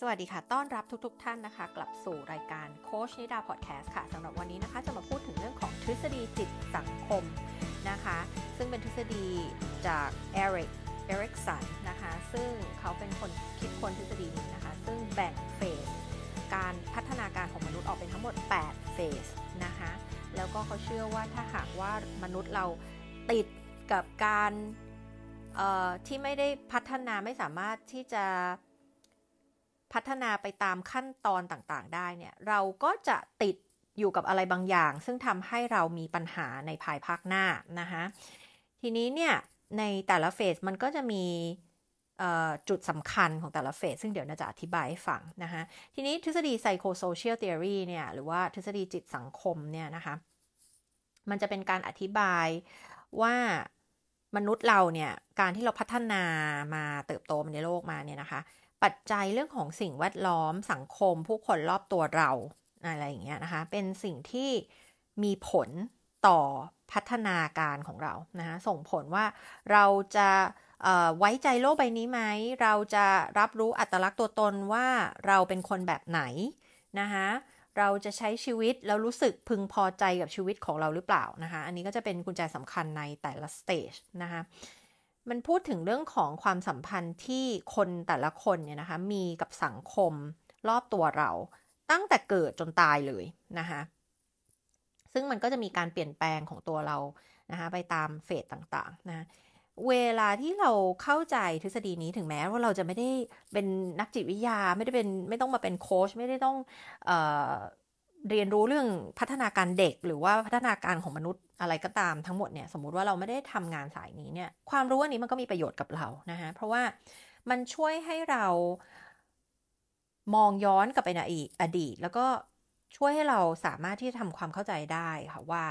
สวัสดีค่ะ ต้อนรับทุกๆทท่านนะคะ กลับสู่รายการโคชนิดาพอดแคสต์ค่ะสำหรับวันนี้นะคะจะมาพูดถึงเรื่องของทฤษฎีจิตสังคมนะคะ ซึ่งเป็นทฤษฎีจากเอริกเอริกสันนะคะ ซึ่งเขาเป็นคนคิดคนทฤษฎีนี้นะคะ ซึ่งแบ่งเฟสการพัฒนาการของมนุษย์ออกเป็นทั้งหมด 8 เฟสนะคะ แล้วก็เขาเชื่อว่าถ้าหากว่ามนุษย์เราติดกับการที่ไม่ได้พัฒนาไม่สามารถที่จะ พัฒนาไปตามขั้นตอนต่างๆ ได้เนี่ย เราก็จะติดอยู่กับอะไรบางอย่าง ซึ่งทำให้เรามีปัญหาในภายภาคหน้านะคะทีนี้เนี่ยในแต่ละเฟสมันก็จะมีจุดสำคัญของแต่ละเฟส ซึ่งเดี๋ยวนาจะอธิบายให้ฟังนะคะทีนี้ทฤษฎี psychosocial theory เนี่ยหรือว่าทฤษฎีจิตสังคมเนี่ยนะคะมันจะเป็นการอธิบายว่ามนุษย์เราเนี่ยการที่เราพัฒนามาเติบโตในโลกมาเนี่ยนะคะ ปัจจัยเรื่องของสิ่งแวดล้อมสังคม ผู้คนรอบตัวเราอะไรอย่างเงี้ยนะคะ เป็นสิ่งที่มีผลต่อพัฒนาการของเรานะคะส่งผลว่าเราจะไว้ใจโลกใบนี้ไหม เราจะรับรู้อัตลักษณ์ตัวตนว่าเราเป็นคนแบบไหนนะคะเราจะใช้ชีวิตแล้วรู้สึกพึงพอใจกับชีวิตของเราหรือเปล่านะคะ อันนี้ก็จะเป็นกุญแจสำคัญในแต่ละสเตจนะคะ มันพูดถึงเรื่องของความสัมพันธ์ที่คนแต่ละคนเนี่ยนะคะ มีกับสังคมรอบตัวเรา ตั้งแต่เกิดจนตายเลยนะคะ ซึ่งมันก็จะมีการเปลี่ยนแปลงของตัวเรานะคะไปตามเฟสต่างๆนะเวลาที่เราเข้าใจทฤษฎีนี้ถึงแม้ว่าเราจะไม่ได้เป็นนักจิตวิทยาไม่ได้เป็นไม่ต้องมาเป็นโค้ชไม่ได้ต้องเอ เรียนรู้เรื่องพัฒนาการเด็ก หรือว่าพัฒนาการของมนุษย์อะไรก็ตามทั้งหมดเนี่ยสมมติว่าเราไม่ได้ทำงานสายนี้เนี่ยความรู้อันนี้มันก็มีประโยชน์กับเรานะคะเพราะว่ามันช่วยให้เรามองย้อนกลับไปในอดีต แล้วก็ช่วยให้เราสามารถที่จะทำความเข้าใจได้ค่ะว่า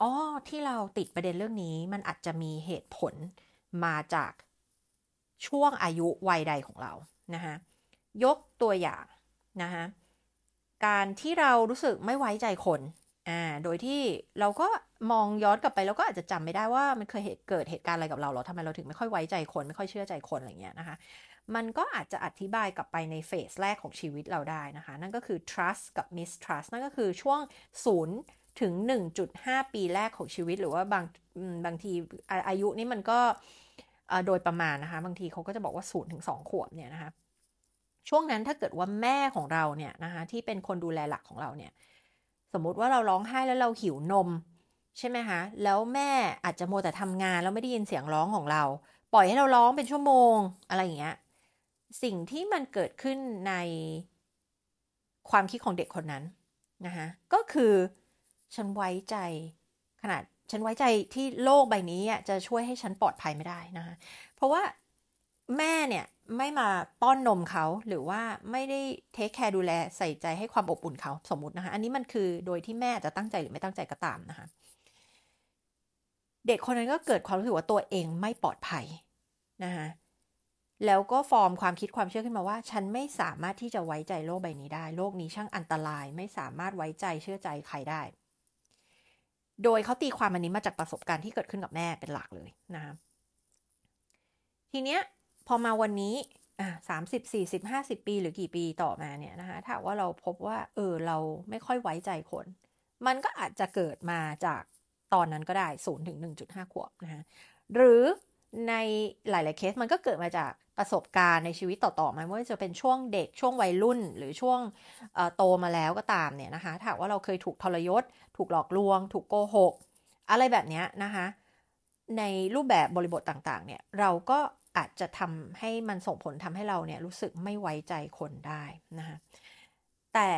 อ๋อที่เราติดประเด็นเรื่องนี้มันอาจจะมีเหตุผลมาจากช่วงอายุวัยใดของเรานะคะยกตัวอย่างนะคะ การที่เรารู้สึกไม่ไว้ใจคนอ่าโดยที่เราก็มองย้อนกลับไปแล้วก็อาจจะจำไม่ได้ว่ามันเคยเกิดเหตุการณ์อะไรกับเราหรอทำไมเราถึงไม่ค่อยไว้ใจคน ไม่ค่อยเชื่อใจคนอะไรเงี้ยนะคะ มันก็อาจจะอธิบายกลับไปในเฟสแรกของชีวิตเราได้นะคะ นั่นก็คือ trust กับ mistrust นั่นก็คือช่วง0ถึง 1.5 ปีแรกของชีวิต หรือว่าบางบางทีอายุนี่มันก็โดยประมาณนะคะ บางทีเขาก็จะบอกว่า0ถึง2ขวบเนี่ยนะคะ ช่วงนั้นถ้าเกิดว่าแม่ของเราเนี่ยนะคะที่เป็นคนดูแลหลักของเราเนี่ย สมมุติว่าเราร้องไห้แล้วเราหิวนม ใช่ไหมคะ แล้วแม่อาจจะโมแต่ทำงานแล้วไม่ได้ยินเสียงร้องของเรา ปล่อยให้เราร้องเป็นชั่วโมงอะไรอย่างเงี้ยสิ่งที่มันเกิดขึ้นในความคิดของเด็กคนนั้นนะคะก็คือฉันไว้ใจขนาดฉันไว้ใจที่โลกใบนี้จะช่วยให้ฉันปลอดภัยไม่ได้นะคะเพราะว่าแม่เนี่ย ไม่มาป้อนนมเขาหรือว่าไม่ได้เทคแคร์ดูแลใส่ใจให้ความอบอุ่นเขาสมมตินะคะ อันนี้มันคือโดยที่แม่จะตั้งใจหรือไม่ตั้งใจก็ตามนะคะ เด็กคนนั้นก็เกิดความรู้สึกว่าตัวเองไม่ปลอดภัยนะคะแล้วก็ฟอร์มความคิดความเชื่อขึ้นมาว่า ฉันไม่สามารถที่จะไว้ใจโลกใบนี้ได้ โลกนี้ช่างอันตราย ไม่สามารถไว้ใจเชื่อใจใครได้ โดยเขาตีความอันนี้มาจากประสบการณ์ที่เกิดขึ้นกับแม่เป็นหลักเลยนะคะทีเนี้ย พอมาวันนี้อะสามสิบสี่สิบห้าสิบปีหรือกี่ปีต่อมาเนี่ยนะคะถ้าว่าเราพบว่า เออเราไม่ค่อยไว้ใจคน มันก็อาจจะเกิดมาจากตอนนั้นก็ได้ศูนย์ถึงหนึ่งจุดห้าขวบนะคะหรือในหลาย ๆ เคสมันก็เกิดมาจากประสบการณ์ในชีวิตต่อ ๆ มาไม่ว่าจะเป็นช่วงเด็กช่วงวัยรุ่น หรือช่วงโตมาแล้วก็ตามเนี่ยนะคะถ้าว่าเราเคยถูกทรยศ ถูกหลอกลวง ถูกโกหก อะไรแบบนี้นะคะ ในรูปแบบบริบทต่าง ๆ เนี่ยเราก็ อาจจะทำให้มันส่งผลทำให้เราเนี่ยรู้สึกไม่ไว้ใจคนได้นะคะแต่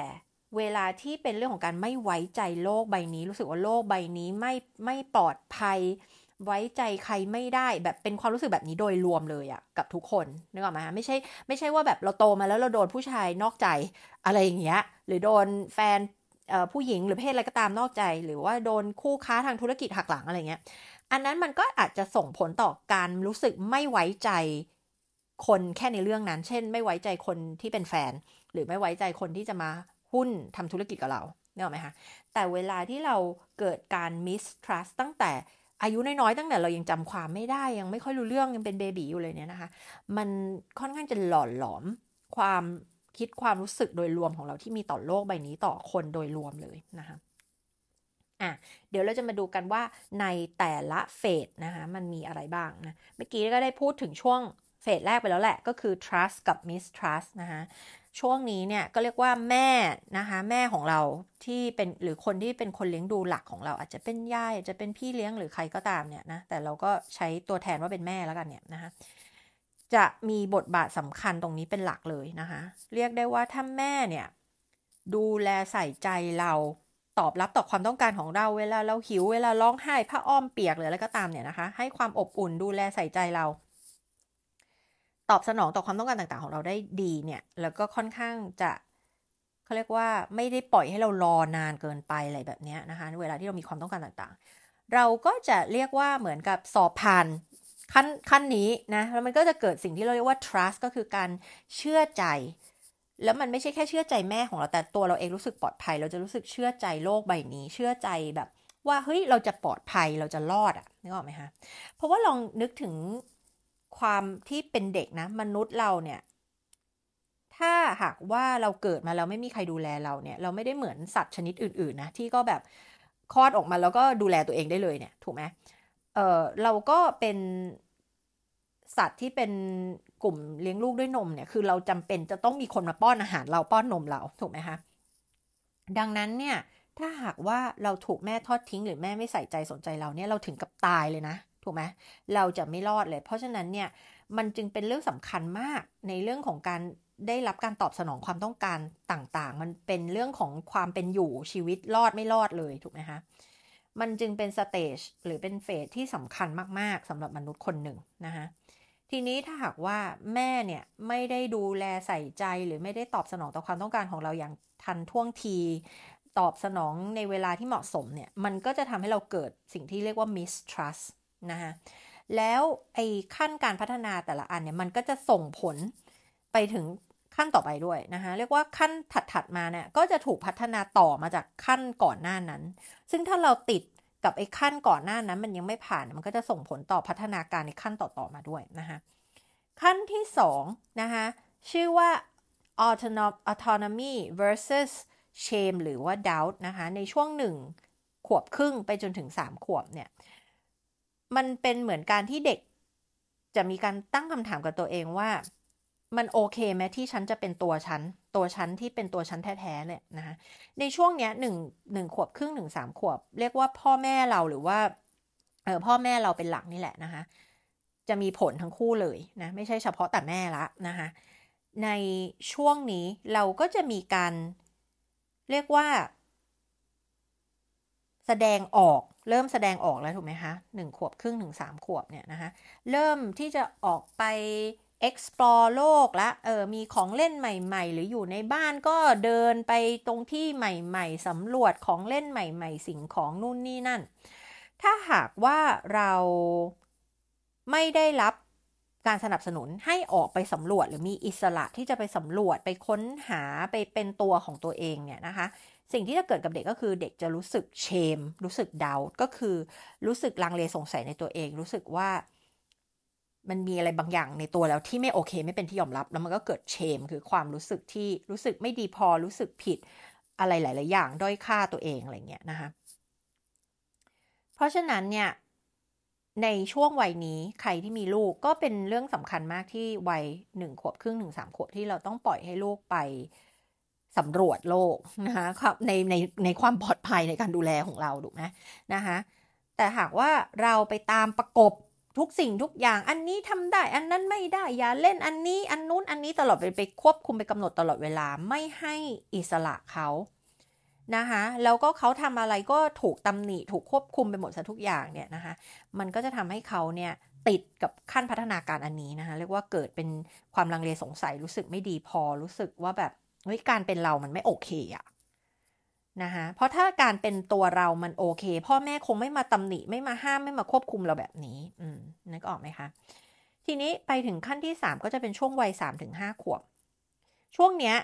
เวลาที่เป็นเรื่องของการไม่ไว้ใจโลกใบนี้ รู้สึกว่าโลกใบนี้ไม่ไม่ปลอดภัย ไว้ใจใครไม่ได้แบบเป็นความรู้สึกแบบนี้โดยรวมเลยอะกับทุกคนนึกออกไหมไม่ใช่ไม่ใช่ว่าแบบเราโตมาแล้วเราโดนผู้ชายนอกใจอะไรอย่างเงี้ยหรือโดนแฟนผู้หญิงหรือเพศอะไรก็ตามนอกใจ หรือว่าโดนคู่ค้าทางธุรกิจหักหลังอะไรเงี้ย อันนั้นมันก็อาจจะส่งผลต่อการรู้สึกไม่ไว้ใจคนแค่ในเรื่องนั้น เช่น ไม่ไว้ใจคนที่เป็นแฟน หรือไม่ไว้ใจคนที่จะมาหุ้นทำธุรกิจกับเราเนี่ยหรอไหมคะ แต่เวลาที่เราเกิดการ mistrust ตั้งแต่อายุน้อยๆตั้งแต่เรายังจำความไม่ได้ยังไม่ค่อยรู้เรื่องยังเป็นเบบีอยู่เลยเนี่ยนะคะ มันค่อนข้างจะหล่อหลอมความคิดความรู้สึกโดยรวมของเราที่มีต่อโลกใบนี้ต่อคนโดยรวมเลยนะคะ อะเดี๋ยวเราจะมาดูกันว่าในแต่ละเฟสนะคะมันมีอะไรบ้างนะเมื่อกี้ก็ได้พูดถึงช่วงเฟสแรกไปแล้วแหละก็คือ trust กับ mistrust นะคะช่วงนี้เนี่ยก็เรียกว่าแม่นะคะแม่ของเราที่เป็นหรือคนที่เป็นคนเลี้ยงดูหลักของเรา อาจจะเป็นยายอาจจะเป็นพี่เลี้ยงหรือใครก็ตามเนี่ยนะแต่เราก็ใช้ตัวแทนว่าเป็นแม่แล้วกันเนี่ยนะคะจะมีบทบาทสำคัญตรงนี้เป็นหลักเลยนะคะเรียกได้ว่าถ้าแม่เนี่ยดูแลใส่ใจเรา ตอบรับต่อความต้องการของเราเวลาเราหิวเวลาร้องไห้ผ้าอ้อมเปียกหรืออะไรก็ตามเนี่ยนะคะ ให้ความอบอุ่นดูแลใส่ใจเรา ตอบสนองต่อความต้องการต่างๆ ของเราได้ดีเนี่ย แล้วก็ค่อนข้างจะเขาเรียกว่าไม่ได้ปล่อยให้เรารอนานเกินไปอะไรแบบนี้นะคะ เวลาที่เรามีความต้องการต่างๆ เราก็จะเรียกว่าเหมือนกับสอบผ่านขั้นขั้นนี้นะแล้วมันก็จะเกิดสิ่งที่เราเรียกว่า trust ก็คือการเชื่อใจ แล้วมันไม่ใช่แค่เชื่อใจแม่ของเราแต่ตัวเราเองรู้สึกปลอดภัย เราจะรู้สึกเชื่อใจโลกใบนี้ เชื่อใจแบบ ว่าเฮ้ยเราจะปลอดภัยเราจะรอดอะนึกออกไหมคะเพราะว่าลองนึกถึงความที่เป็นเด็กนะ มนุษย์เราเนี่ย ถ้าหากว่าเราเกิดมาแล้วไม่มีใครดูแลเราเนี่ย เราไม่ได้เหมือนสัตว์ชนิดอื่นๆนะที่ก็แบบคลอดออกมาแล้วก็ดูแลตัวเองได้เลยเนี่ย ถูกไหมเออเราก็เป็น สัตว์ที่เป็นกลุ่มเลี้ยงลูกด้วยนมเนี่ยคือเราจำเป็นจะต้องมีคนมาป้อนอาหารเราป้อนนมเราถูกไหมคะดังนั้นเนี่ยถ้าหากว่าเราถูกแม่ทอดทิ้ง หรือแม่ไม่ใส่ใจสนใจเราเนี่ยเราถึงกับตายเลยนะ ถูกไหมเราจะไม่รอดเลย เพราะฉะนั้นเนี่ยมันจึงเป็นเรื่องสำคัญมากในเรื่องของการได้รับการตอบสนองความต้องการต่างๆ มันเป็นเรื่องของความเป็นอยู่ชีวิตรอดไม่รอดเลยถูกไหมคะมันจึงเป็นสเตจหรือเป็นเฟสที่สำคัญมาก ๆสำหรับมนุษย์คนหนึ่งนะคะ ทีนี้ถ้าหากว่าแม่เนี่ยไม่ได้ดูแลใส่ใจหรือไม่ได้ตอบสนองต่อความต้องการของเราอย่างทันท่วงที ตอบสนองในเวลาที่เหมาะสมเนี่ยมันก็จะทำให้เราเกิดสิ่งที่เรียกว่า mistrust นะคะแล้วไอ้ขั้นการพัฒนาแต่ละอันเนี่ยมันก็จะส่งผลไปถึงขั้นต่อไปด้วยนะคะเรียกว่าขั้นถัดๆมาเนี่ยก็จะถูกพัฒนาต่อมาจากขั้นก่อนหน้านั้น ซึ่งถ้าเราติด กับไอ้ขั้นก่อนหน้านั้นมันยังไม่ผ่านมันก็จะส่งผลต่อพัฒนาการในขั้นต่อๆมาด้วยนะคะขั้นที่2นะคะชื่อว่า autonomy versus shame หรือว่า doubt นะคะในช่วงหนึ่งขวบครึ่งไปจนถึง 3 ขวบเนี่ยมันเป็นเหมือนการที่เด็กจะมีการตั้งคำถามกับตัวเองว่า มันโอเคไหมที่ฉันจะเป็นตัวฉัน ตัวฉันที่เป็นตัวฉันแท้ๆเนี่ยนะคะในช่วงเนี้ยหนึ่งหนึ่งขวบครึ่งหนึ่งสามขวบ เรียกว่าพ่อแม่เราหรือว่าเออพ่อแม่เราเป็นหลักนี่แหละนะคะจะมีผลทั้งคู่เลยนะไม่ใช่เฉพาะแต่แม่ละนะคะในช่วงนี้เราก็จะมีการเรียกว่า แสดงออกเริ่มแสดงออกแล้วถูกไหมคะหนึ่งขวบครึ่งถึงสามขวบเนี่ยนะคะเริ่มที่จะออกไป explore โลกละเออมีของเล่นใหม่ ๆ หรืออยู่ในบ้านก็เดินไปตรงที่ใหม่ ๆสำรวจของเล่นใหม่ ๆ สิ่งของนู่นนี่นั่น ถ้าหากว่าเราไม่ได้รับการสนับสนุนให้ออกไปสำรวจหรือมีอิสระที่จะไปสำรวจไปค้นหาไปเป็นตัวของตัวเองเนี่ยนะคะ สิ่งที่จะเกิดกับเด็กก็คือเด็กจะรู้สึกเชม รู้สึกดาก็คือรู้สึกลังเลสงสัยในตัวเอง รู้สึกว่า มันมีอะไรบางอย่างในตัวแล้วที่ไม่โอเค ไม่เป็นที่ยอมรับ แล้วมันก็เกิดเชม คือความรู้สึกที่รู้สึกไม่ดีพอรู้สึกผิดอะไรหลาย ๆ อย่างด้อยค่าตัวเองอะไรเงี้ยนะคะเพราะฉะนั้นเนี่ยในช่วงวัยนี้ใครที่มีลูกก็เป็นเรื่องสำคัญมากที่วัยหนึ่งขวบครึ่งถึงสามขวบที่เราต้องปล่อยให้ลูกไปสำรวจโลกนะคะในในในความปลอดภัยในการดูแลของเราถูกไหมนะคะแต่หากว่าเราไปตามประกบ ทุกสิ่งทุกอย่าง อันนี้ทำได้ อันนั้นไม่ได้ อย่าเล่นอันนี้ อันนู้น อันนี้ตลอดไปไปควบคุมไปกำหนดตลอดเวลา ไม่ให้อิสระเขานะคะ แล้วก็เขาทำอะไรก็ถูกตำหนิ ถูกควบคุมไปหมดซะทุกอย่างเนี่ยนะคะ มันก็จะทำให้เขาเนี่ยติดกับขั้นพัฒนาการอันนี้นะคะ เรียกว่าเกิดเป็นความลังเลสงสัย รู้สึกไม่ดีพอ รู้สึกว่าแบบเฮ้ย การเป็นเรามันไม่โอเคอะ นะคะเพราะถ้าการเป็นตัวเรามันโอเค พ่อแม่คงไม่มาตำหนิไม่มาห้ามไม่มาควบคุมเราแบบนี้อืมนึกออกไหมคะทีนี้ไปถึงขั้นที่สามก็จะเป็นช่วงวัยสามถึงห้าขวบ ช่วงเนี้ย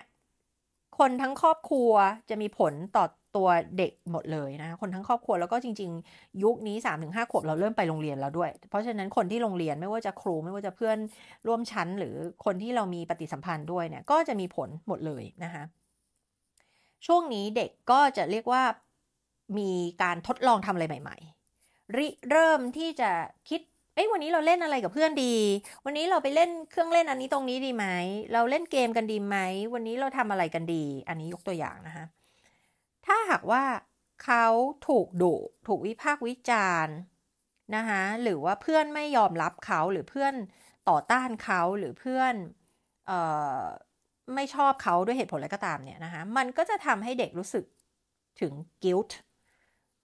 คนทั้งครอบครัวจะมีผลต่อตัวเด็กหมดเลยนะคนทั้งครอบครัวแล้วก็จริง ๆ ยุคนี้3าถึงหขวบเราเริ่มไปโรงเรียนแล้วด้วย เพราะฉะนั้นคนที่โรงเรียนไม่ว่าจะครูไม่ว่าจะเพื่อนร่วมชั้น หรือคนที่เรามีปฏิสัมพันธ์ด้วยเนี่ยก็จะมีผลหมดเลยนะคะ ช่วงนี้เด็กก็จะเรียกว่ามีการทดลองทำอะไรใหม่ ๆ ริเริ่มที่จะคิดเอ้ยวันนี้เราเล่นอะไรกับเพื่อนดี วันนี้เราไปเล่นเครื่องเล่นอันนี้ตรงนี้ดีไหม เราเล่นเกมกันดีไหม วันนี้เราทำอะไรกันดี อันนี้ยกตัวอย่างนะคะถ้าหากว่าเขาถูกดุถูกวิพากษ์วิจารณ์นะคะหรือว่าเพื่อนไม่ยอมรับเขาหรือเพื่อนต่อต้านเขาหรือเพื่อนเออ ไม่ชอบเขาด้วยเหตุผลอะไรก็ตามเนี่ยนะคะมันก็จะทำให้เด็กรู้สึกถึง guilt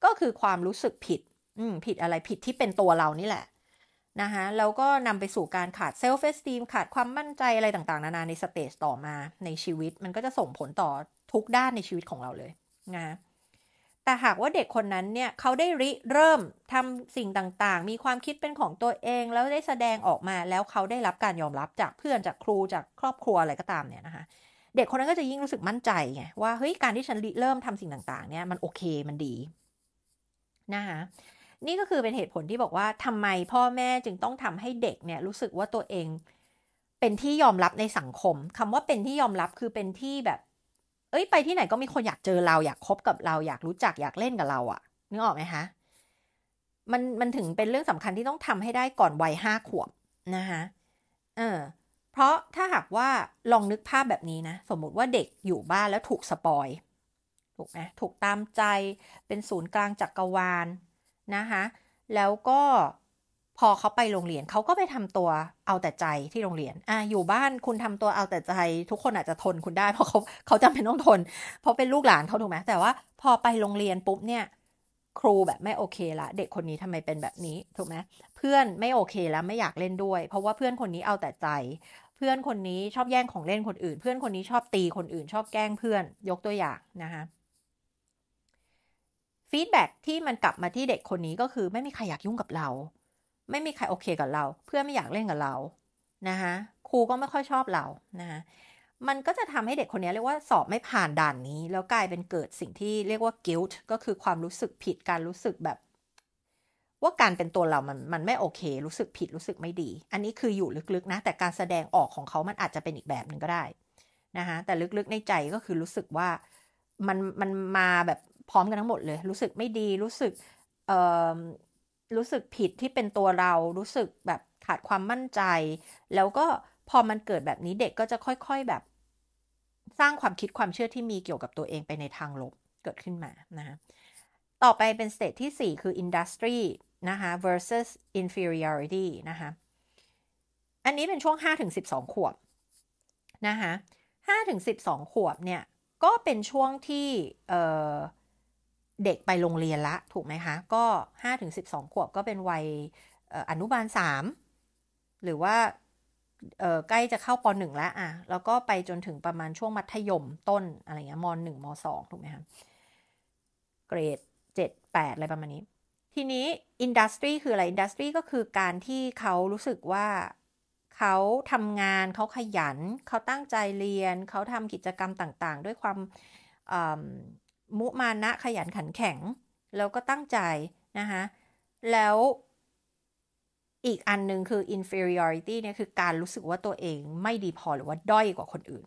ก็คือความรู้สึกผิดผิดอะไรผิดที่เป็นตัวเรานี่แหละนะคะแล้วก็นำไปสู่การขาด self-esteem ขาดความมั่นใจอะไรต่างๆ นานาใน stage ต่อมาในชีวิต มันก็จะส่งผลต่อทุกด้านในชีวิตของเราเลยนะ แต่หากว่าเด็กคนนั้นเนี่ยเขาได้ริเริ่มทำสิ่งต่างๆ มีความคิดเป็นของตัวเอง แล้วได้แสดงออกมาแล้วเขาได้รับการยอมรับจากเพื่อนจากครูจากครอบครัวอะไรก็ตามเนี่ยนะคะ เด็กคนนั้นก็จะยิ่งรู้สึกมั่นใจไงว่าเฮ้ยการที่ฉันริเริ่มทำสิ่งต่างๆ เนี่ยมันโอเคมันดีนะคะนี่ก็คือเป็นเหตุผลที่บอกว่าทำไมพ่อแม่จึงต้องทำให้เด็กเนี่ยรู้สึกว่าตัวเอง เป็นที่ยอมรับในสังคมคำว่าเป็นที่ยอมรับคือเป็นที่แบบ เอ้ยไปที่ไหนก็มีคนอยากเจอเราอยากคบกับเราอยากรู้จักอยากเล่นกับเราอะนึกออกไหมคะมันมันถึงเป็นเรื่องสำคัญที่ต้องทำให้ได้ก่อนวัยห้าขวบนะคะเออเพราะถ้าหากว่าลองนึกภาพแบบนี้นะ สมมุติว่าเด็กอยู่บ้านแล้วถูกสปอยถูกไหมถูกตามใจเป็นศูนย์กลางจักกรวาลนะคะแล้วก็ พอเขาไปโรงเรียนเขาก็ไปทำตัวเอาแต่ใจที่โรงเรียนอะอยู่บ้านคุณทำตัวเอาแต่ใจ ทุกคนอาจจะทนคุณได้เพราะเขาเขาจำเป็นต้องทน เพราะเป็นลูกหลานเขาถูกไหมแต่ว่าพอไปโรงเรียนปุ๊บเนี่ย ครูแบบไม่โอเคละเด็กคนนี้ทำไมเป็นแบบนี้ถูกไหมเพื่อนไม่โอเคแล้วไม่อยากเล่นด้วย เพราะว่าเพื่อนคนนี้เอาแต่ใจ เพื่อนคนนี้ชอบแย่งของเล่นคนอื่น เพื่อนคนนี้ชอบตีคนอื่น ชอบแกล้งเพื่อนยกตัวอย่างนะคะฟีดแบ็ที่มันกลับมาที่เด็กคนนี้ก็คือไม่มีใครอยากยุ่งกับเรา ไม่มีใครโอเคกับเรา เพื่อนไม่อยากเล่นกับเรานะคะครูก็ไม่ค่อยชอบเรานะคะมันก็จะทำให้เด็กคนนี้เรียกว่าสอบไม่ผ่านด่านนี้ แล้วกลายเป็นเกิดสิ่งที่เรียกว่า guilt ก็คือความรู้สึกผิดการรู้สึกแบบ ว่าการเป็นตัวเรามันมันไม่โอเค รู้สึกผิดรู้สึกไม่ดี อันนี้คืออยู่ลึกๆนะ แต่การแสดงออกของเขามันอาจจะเป็นอีกแบบหนึ่งก็ได้นะคะแต่ลึกๆในใจก็คือรู้สึกว่ามันมันมาแบบพร้อมกันทั้งหมดเลย รู้สึกไม่ดีรู้สึกเอ่อ รู้สึกผิดที่เป็นตัวเรา รู้สึกแบบขาดความมั่นใจ แล้วก็พอมันเกิดแบบนี้เด็กก็จะค่อยๆแบบ สร้างความคิดความเชื่อที่มีเกี่ยวกับตัวเองไปในทางลบเกิดขึ้นมานะคะต่อไปเป็น stage ที่ 4 คือ industry นะคะ versus inferiority นะคะอันนี้เป็นช่วง 5-12 ขวบนะคะ5-12 ขวบเนี่ย ก็เป็นช่วงที่เเด็กไปโรงเรียนละ ถูกไหมคะ ก็ห้าถึงสิบสองขวบก็เป็นวัยอนุบาลสามหรือว่าใกล้จะเข้าปหนึ่งแล้วอะแล้วก็ไปจนถึงประมาณช่วงมัธยมต้นอะไรเงี้ยมหนึ่งมสองถูกไหมคะเกรดเจ็ดแปดอะไรประมาณนี้ ทีนี้อินดัสทรีคืออะไรอินดัสทรีก็คือการที่เขารู้สึกว่าเขาทำงานเขาขยัน เขาตั้งใจเรียน เขาทำกิจกรรมต่างๆ ด้วยความ มุมานะขยันขันแข็ง แล้วก็ตั้งใจนะคะแล้วอีกอันหนึ่งคือ inferiority เนี่ยคือการรู้สึกว่าตัวเองไม่ดีพอหรือว่าด้อยกว่าคนอื่น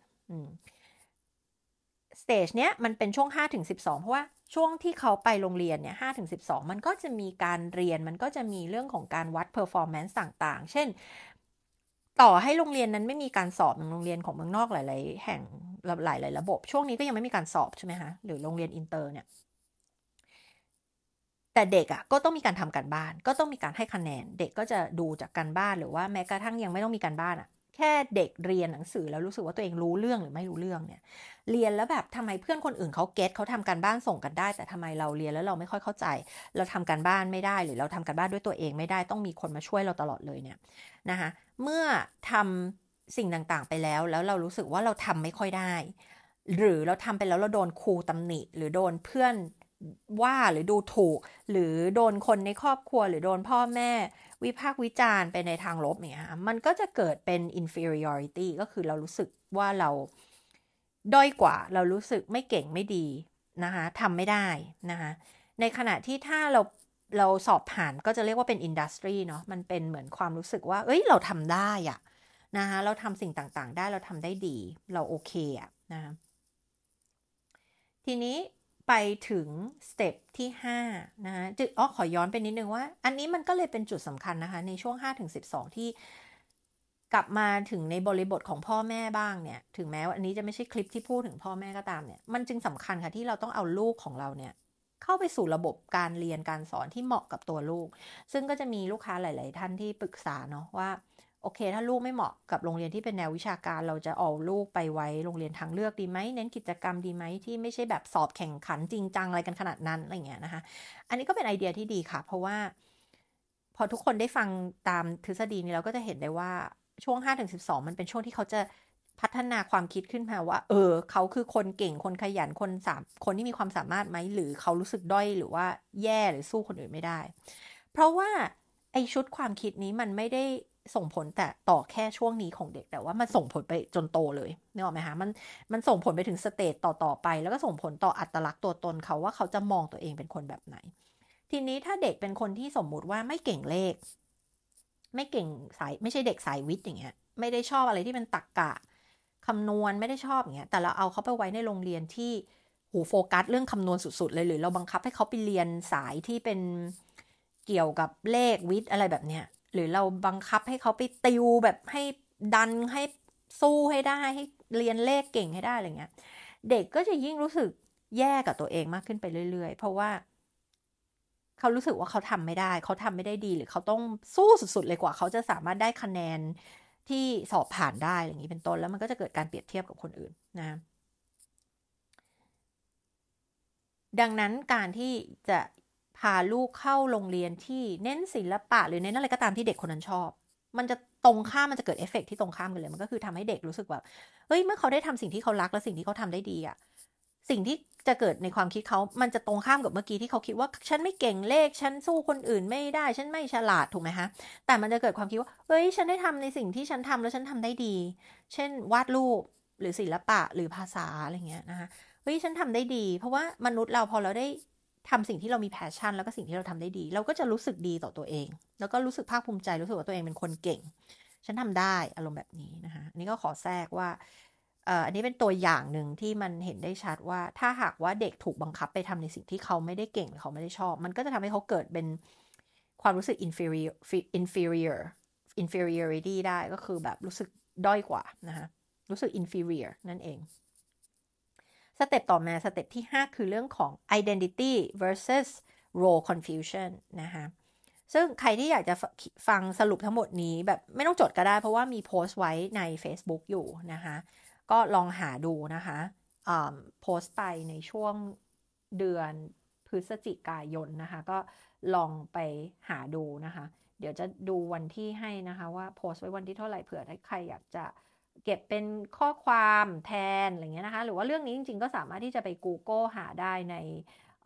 stage เนี้ยมันเป็นช่วง5ถึง12 เพราะว่าช่วงที่เขาไปโรงเรียนเนี่ย5ถึง12 มันก็จะมีการเรียนมันก็จะมีเรื่องของการวัด performance ต่างๆ เช่น ต่อให้โรงเรียนนั้นไม่มีการสอบโรงเรียนของเมืองนอกหลาย ๆ แห่ง หลายๆระบบ ช่วงนี้ก็ยังไม่มีการสอบใช่ไหมคะหรือโรงเรียนอินเตอร์เนี่ย แต่เด็กอะ่ะก็ต้องมีการทำการบ้าน ก็ต้องมีการให้คะแนน เด็กก็จะดูจากการบ้านหรือว่าแม้กระทั่งยังไม่ต้องมีการบ้านอะ่ะ แค่เด็กเรียนหนังสือแล้วรู้สึกว่าตัวเองรู้เรื่องหรือไม่รู้เรื่องเนี่ย เรียนแล้วแบบทำไมเพื่อนคนอื่นเขา get เขาทำการบ้านส่งกันได้ แต่ทำไมเราเรียนแล้วเราไม่ค่อยเข้าใจ เราทำการบ้านไม่ได้หรือเราทำการบ้านด้วยตัวเองไม่ได้ต้องมีคนมาช่วยเราตลอดเลยเนี่ยนะคะเมื่อทำ สิ่งต่างๆ ไปแล้ว แล้วเรารู้สึกว่าเราทำไม่ค่อยได้ หรือเราทำไปแล้วเราโดนครูตำหนิ หรือโดนเพื่อนว่าหรือดูถูก หรือโดนคนในครอบครัว หรือโดนพ่อแม่ วิพากษ์วิจารณ์ไปในทางลบเนี่ยมันก็จะเกิดเป็น inferiority ก็คือเรารู้สึกว่าเราด้อยกว่า เรารู้สึกไม่เก่งไม่ดีนะคะทำไม่ได้นะคะในขณะที่ถ้าเราเราสอบผ่านก็จะเรียกว่าเป็นอินดัสทรีเนาะมันเป็นเหมือนความรู้สึกว่า เอ้ยเราทำได้อะ นะคะเราทำสิ่งต่างๆ ได้เราทำได้ดี เราโอเคอะนะะทีนี้ไปถึงสเต็ปที่5นะะจุดอ๋อขอย้อนไปนิดนึงว่า อันนี้มันก็เลยเป็นจุดสำคัญนะคะ ในช่วง5ถึง12 ที่กลับมาถึงในบริบทของพ่อแม่บ้างเนี่ย ถึงแม้ว่าอันนี้จะไม่ใช่คลิปที่พูดถึงพ่อแม่ก็ตามเนี่ย มันจึงสำคัญค่ะที่เราต้องเอาลูกของเราเนี่ยเข้าไปสู่ระบบการเรียนการสอนที่เหมาะกับตัวลูก ซึ่งก็จะมีลูกค้าหลาย ๆ ท่านที่ปรึกษาเนาะว่า โอเค ถ้าลูกไม่เหมาะกับโรงเรียนที่เป็นแนววิชาการ เราจะเอาลูกไปไว้โรงเรียนทางเลือกดีไหมเน้นกิจกรรมดีไหมที่ไม่ใช่แบบสอบแข่งขันจริงจังอะไรกันขนาดนั้นอะไรเงี้ยนะคะ อันนี้ก็เป็นไอเดียที่ดีค่ะ เพราะว่า พอทุกคนได้ฟังตามทฤษฎีนี้เราก็จะเห็นได้ว่าช่วง5ถึง12 มันเป็นช่วงที่เขาจะพัฒนาความคิดขึ้นมาว่า เออ เขาคือคนเก่งคนขยันคนสามคนที่มีความสามารถไหมหรือเขารู้สึกด้อยหรือว่าแย่หรือสู้คนอื่นไม่ได้ เพราะว่าไอชุดความคิดนี้มันไม่ได้ ส่งผลแต่ต่อแค่ช่วงนี้ของเด็ก แต่ว่ามันส่งผลไปจนโตเลยนึกออกไหมคะมันมันส่งผลไปถึงสเตจต่อต่อไป แล้วก็ส่งผลต่ออัตลักษณ์ตัวตนเขาว่าเขาจะมองตัวเองเป็นคนแบบไหน ทีนี้ถ้าเด็กเป็นคนที่สมมุติว่าไม่เก่งเลข ไม่เก่งสายไม่ใช่เด็กสายวิทย์อย่างเงี้ย ไม่ได้ชอบอะไรที่เป็นตักกะคำนวณไม่ได้ชอบอย่างเงี้ย แต่เราเอาเขาไปไว้ในโรงเรียนที่หูโฟกัสเรื่องคำนวณสุดๆเลยหรือเราบังคับให้เขาไปเรียนสายที่เป็นเกี่ยวกับเลขวิทย์อะไรแบบเนี้ย หรือเราบังคับให้เขาไปติวแบบให้ดันให้สู้ให้ได้ให้เรียนเลขเก่งให้ได้อะไรเงี้ย เด็กก็จะยิ่งรู้สึกแย่กับตัวเองมากขึ้นไปเรื่อย ๆ เพราะว่า เขารู้สึกว่าเขาทำไม่ได้ เขาทำไม่ได้ดีหรือเขาต้องสู้สุดๆเลยกว่า เขาจะสามารถได้คะแนนที่สอบผ่านได้อย่างนี้เป็นต้นแล้วมันก็จะเกิดการเปรียบเทียบกับคนอื่นนะดังนั้นการที่จะ พาลูกเข้าโรงเรียนที่เน้นศิลปะ หรือเน้นอะไรก็ตามที่เด็กคนนั้นชอบ มันจะตรงข้ามมันจะเกิดเอฟเฟกที่ตรงข้ามกันเลยมันก็คือทำให้เด็กรู้สึกแบบเฮ้ยเมื่อเขาได้ทำสิ่งที่เขารักและสิ่งที่เขาทาได้ดีอะสิ่งที่จะเกิดในความคิดเขา มันจะตรงข้ามกับเมื่อกี้ที่เขาคิดว่า ฉันไม่เก่งเลข ฉันสู้คนอื่นไม่ได้ ฉันไม่ฉลาด ถูกไหมคะแต่มันจะเกิดความคิดว่า เฮ้ย ฉันได้ทำในสิ่งที่ฉันทำแล้วฉันทำได้ดี เช่น วาดรูป หรือศิลปะ หรือภาษา อะไรเงี้ยนะคะ เฮ้ย ฉันทำได้ดี เพราะว่ามนุษย์เราพอเราได้ ทำสิ่งที่เรามีแพชชั่น แล้วก็สิ่งที่เราทำได้ดี เราก็จะรู้สึกดีต่อตัวเอง แล้วก็รู้สึกภาคภูมิใจรู้สึกว่าตัวเองเป็นคนเก่ง ฉันทำได้อารมณ์แบบนี้นะคะอันนี้ก็ขอแทรกว่าอันนี้เป็นตัวอย่างหนึ่งที่มันเห็นได้ชัดว่า ถ้าหากว่าเด็กถูกบังคับไปทำในสิ่งที่เขาไม่ได้เก่งเขาไม่ได้ชอบ มันก็จะทำให้เขาเกิดเป็นความรู้สึก inferior inferior inferiority ได้ก็คือแบบรู้สึกด้อยกว่านะคะรู้สึก inferior นั่นเอง step ต่อมา step ที่ 5 คือเรื่องของ identity versus role confusion นะคะซึ่งใครที่อยากจะฟังสรุปทั้งหมดนี้แบบไม่ต้องจดก็ได้เพราะว่ามีโพสต์ไว้ใน Facebook อยู่นะคะ ก็ลองหาดูนะคะโพสต์ไปในช่วงเดือนพฤศจิกายนนะคะ ก็ลองไปหาดูนะคะ เดี๋ยวจะดูวันที่ให้นะคะว่าโพสต์ไว้วันที่เท่าไหร่เผื่อใครอยากจะ เก็บเป็นข้อความแทนอะไรเงี้ยนะคะ หรือว่าเรื่องนี้จริงๆ ก็สามารถที่จะไป Google หาได้ใน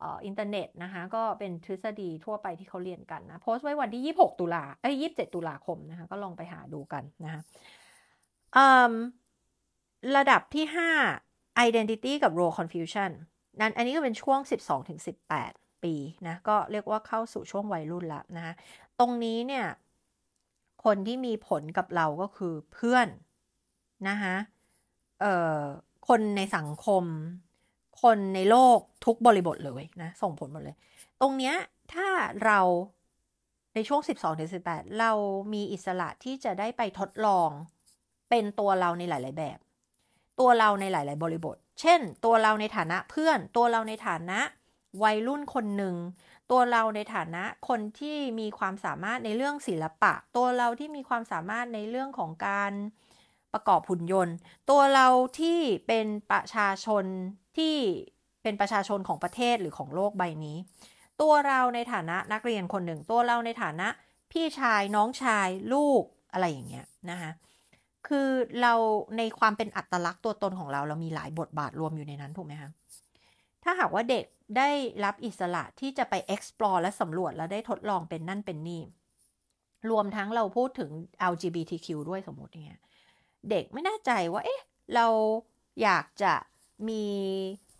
อินเทอร์เน็ตนะคะ ก็เป็นทฤษฎีทั่วไปที่เขาเรียนกันนะ โพสต์ไว้วันที่ 26 ตุลาเอ้ย27 ตุลาคมนะคะ ก็ลองไปหาดูกันนะคะระดับที่ 5 identity กับ role confusion นั้นอันนี้ก็เป็นช่วง 12-18 ปีนะ ก็เรียกว่าเข้าสู่ช่วงวัยรุ่นละนะตรงนี้เนี่ย คนที่มีผลกับเราก็คือเพื่อน นะคะเอ่อคนในสังคม คนในโลกทุกบริบทเลยนะ ส่งผลหมดเลย ตรงเนี้ยถ้าเราในช่วง 12ถึง18 เรามีอิสระที่จะได้ไปทดลองเป็นตัวเราในหลาย ๆ แบบ ตัวเราในหลาย ๆ บริบท เช่น ตัวเราในฐานะเพื่อน ตัวเราในฐานะวัยรุ่นคนหนึ่ง ตัวเราในฐานะคนที่มีความสามารถในเรื่องศิลปะ ตัวเราที่มีความสามารถในเรื่องของการ ประกอบหุ่นยนต์ ตัวเราที่เป็นประชาชนที่เป็นประชาชนของประเทศหรือของโลกใบนี้ ตัวเราในฐานะนักเรียนคนหนึ่ง ตัวเราในฐานะพี่ชายน้องชายลูกอะไรอย่างเงี้ยนะคะคือเราในความเป็นอัตลักษณ์ตัวตนของเรา เรามีหลายบทบาทรวมอยู่ในนั้นถูกไหมคะถ้าหากว่าเด็กได้รับอิสระที่จะไป explore และสำรวจและได้ทดลองเป็นนั่นเป็นนี่ รวมทั้งเราพูดถึง LGBTQ ด้วยสมมติอย่างเงี้ย เด็กไม่แน่ใจว่า เอ๊ะ เราอยากจะมี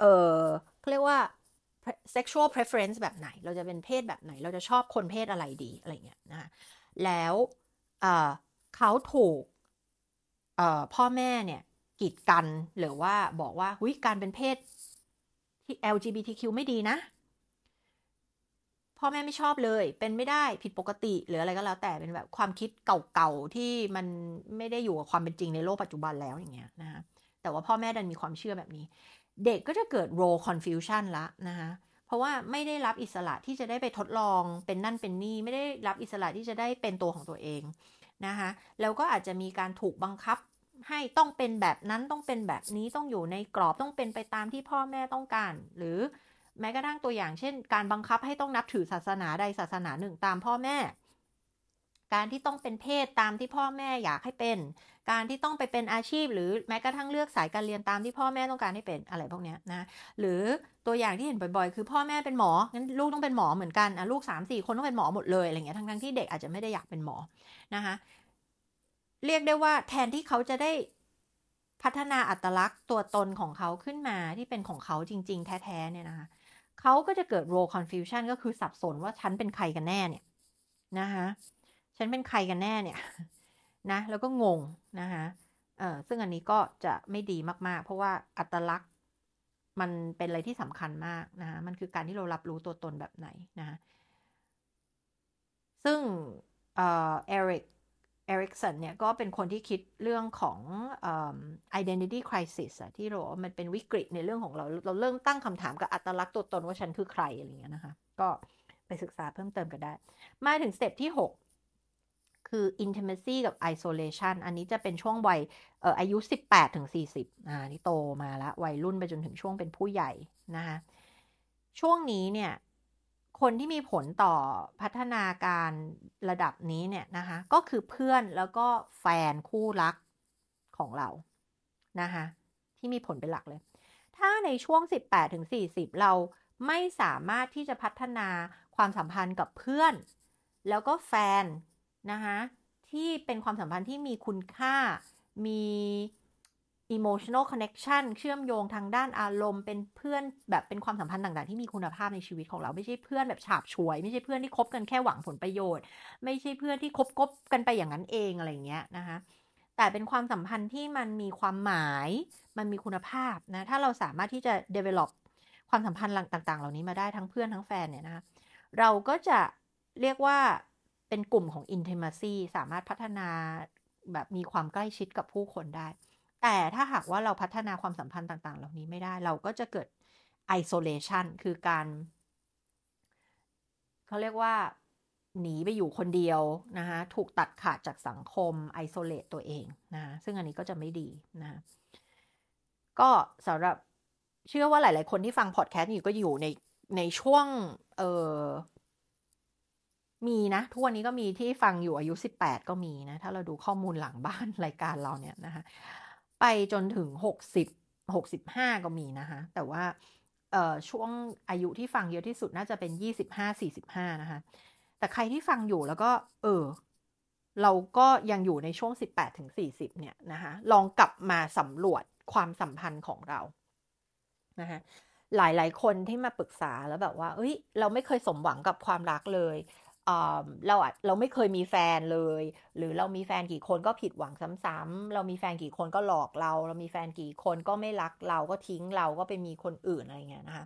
เออเขาเรียกว่า sexual preference แบบไหน เราจะเป็นเพศแบบไหน เราจะชอบคนเพศอะไรดี อะไรเงี้ยนะแล้วเขาถูกพ่อแม่เนี่ยกีดกันหรือว่าบอกว่าหุยการเป็นเพศที่ LGBTQ ไม่ดีนะ พ่อแม่ไม่ชอบเลย เป็นไม่ได้ผิดปกติ หรืออะไรก็แล้วแต่เป็นแบบความคิดเก่าๆที่มันไม่ได้อยู่กับความเป็นจริงในโลกปัจจุบันแล้วอย่างเงี้ยนะคะแต่ว่าพ่อแม่ดันมีความเชื่อแบบนี้ เด็กก็จะเกิด role confusion ละนะคะเพราะว่าไม่ได้รับอิสระที่จะได้ไปทดลองเป็นนั่นเป็นนี่ไม่ได้รับอิสระที่จะได้เป็นตัวของตัวเองนะคะแล้วก็อาจจะมีการถูกบังคับให้ต้องเป็นแบบนั้นต้องเป็นแบบนี้ต้องอยู่ในกรอบต้องเป็นไปตามที่พ่อแม่ต้องการ หรือ แม้กระทั่งตัวอย่างเช่น การบังคับให้ต้องนับถือศาสนาใดศาสนาหนึ่งตามพ่อแม่ การที่ต้องเป็นเพศตามที่พ่อแม่อยากให้เป็น การที่ต้องไปเป็นอาชีพ หรือแม้กระทั่งเลือกสายการเรียนตามที่พ่อแม่ต้องการให้เป็นอะไรพวกนี้นะ หรือตัวอย่างที่เห็นบ่อย ๆ คือพ่อแม่เป็นหมอ งั้นลูกต้องเป็นหมอเหมือนกันอะลูก3 4คนต้องเป็นหมอหมดเลยอะไรเงี้ย ทั้งๆที่เด็กอาจจะไม่ได้อยากเป็นหมอนะคะ เรียกได้ว่าแทนที่เขาจะได้พัฒนาอัตลักษณ์ตัวตนของเขาขึ้นมาที่เป็นของเขาจริง ๆ แท้ๆเนี่ยนะคะ เขาก็จะเกิด role confusion ก็คือสับสนว่าฉันเป็นใครกันแน่เนี่ยนะคะฉันเป็นใครกันแน่เนี่ยนะแล้วก็งงนะคะเออซึ่งอันนี้ก็จะไม่ดีมากๆ เพราะว่าอัตลักษณ์มันเป็นอะไรที่สำคัญมากนะมันคือการที่เรารับรู้ตัวตนแบบไหนนะซึ่งเอริก เอริกสันเนี่ยก็เป็นคนที่คิดเรื่องของ identity crisis อะที่เรามันเป็นวิกฤตในเรื่องของเรา เราเริ่มตั้งคำถามกับอัตลักษณ์ตัวตนว่าฉันคือใครอะไรเงี้ยนะคะ ก็ไปศึกษาเพิ่มเติมกันได้ มาถึง step ที่ 6 คือ intimacy กับ isolation อันนี้จะเป็นช่วงวัยอายุ 18ถึง40อ่านี่โตมาแล้ววัยรุ่นไปจนถึงช่วงเป็นผู้ใหญ่นะคะช่วงนี้เนี่ย คนที่มีผลต่อพัฒนาการระดับนี้เนี่ยนะคะก็คือเพื่อนแล้วก็แฟนคู่รักของเรานะคะที่มีผลเป็นหลักเลย ถ้าในช่วง 18ถึง40 เราไม่สามารถที่จะพัฒนาความสัมพันธ์กับเพื่อน แล้วก็แฟนนะคะที่เป็นความสัมพันธ์ที่มีคุณค่ามี emotional connection เชื่อมโยงทางด้านอารมณ์ เป็นเพื่อนแบบเป็นความสัมพันธ์ต่างๆ ที่มีคุณภาพในชีวิตของเราไม่ใช่เพื่อนแบบฉาบฉวย ไม่ใช่เพื่อนที่คบกันแค่หวังผลประโยชน์ ไม่ใช่เพื่อนที่คบกบกันไปอย่างนั้นเองอะไรเงี้ยนะคะแต่เป็นความสัมพันธ์ที่มันมีความหมาย มันมีคุณภาพนะ ถ้าเราสามารถที่จะ develop ความสัมพันธ์ต่าง ๆ เหล่านี้มาได้ทั้งเพื่อนทั้งแฟนเนี่ยนะคะเราก็จะเรียกว่าเป็นกลุ่มของ intimacy สามารถพัฒนาแบบมีความใกล้ชิดกับผู้คนได้ แต่ถ้าหากว่าเราพัฒนาความสัมพันธ์ต่าง ๆ เหล่านี้ไม่ได้เราก็จะเกิด isolation คือการเขาเรียกว่าหนีไปอยู่คนเดียวนะคะถูกตัดขาดจากสังคม isolate ตัวเองนะะซึ่งอันนี้ก็จะไม่ดีนะก็สำหรับเชื่อว่าหลาย ๆ คนที่ฟังพอดแคสต์อยู่ก็อยู่ในในช่วงเออมีนะ ทุกวันนี้ก็มีที่ฟังอยู่อายุ 18 ก็มีนะ ถ้าเราดูข้อมูลหลังบ้านรายการเราเนี่ยนะคะ ไปจนถึงหกสิบหกสิบห้าก็มีนะคะ แต่ว่าช่วงอายุที่ฟังเยอะที่สุดน่าจะเป็นยี่สิบห้าสี่สิบห้านะคะ แต่ใครที่ฟังอยู่แล้วก็ เออ เราก็ยังอยู่ในช่วงสิบแปดถึงสี่สิบเนี่ยนะคะ ลองกลับมาสำรวจความสัมพันธ์ของเรานะคะหลาย ๆ คนที่มาปรึกษาแล้วแบบว่า เอ้ย เราไม่เคยสมหวังกับความรักเลย เราอะเราไม่เคยมีแฟนเลย หรือเรามีแฟนกี่คนก็ผิดหวังซ้ำๆเรามีแฟนกี่คนก็หลอกเรา เรามีแฟนกี่คนก็ไม่รักเราก็ทิ้งเราก็ไปมีคนอื่นอะไรเงี้ยนะคะ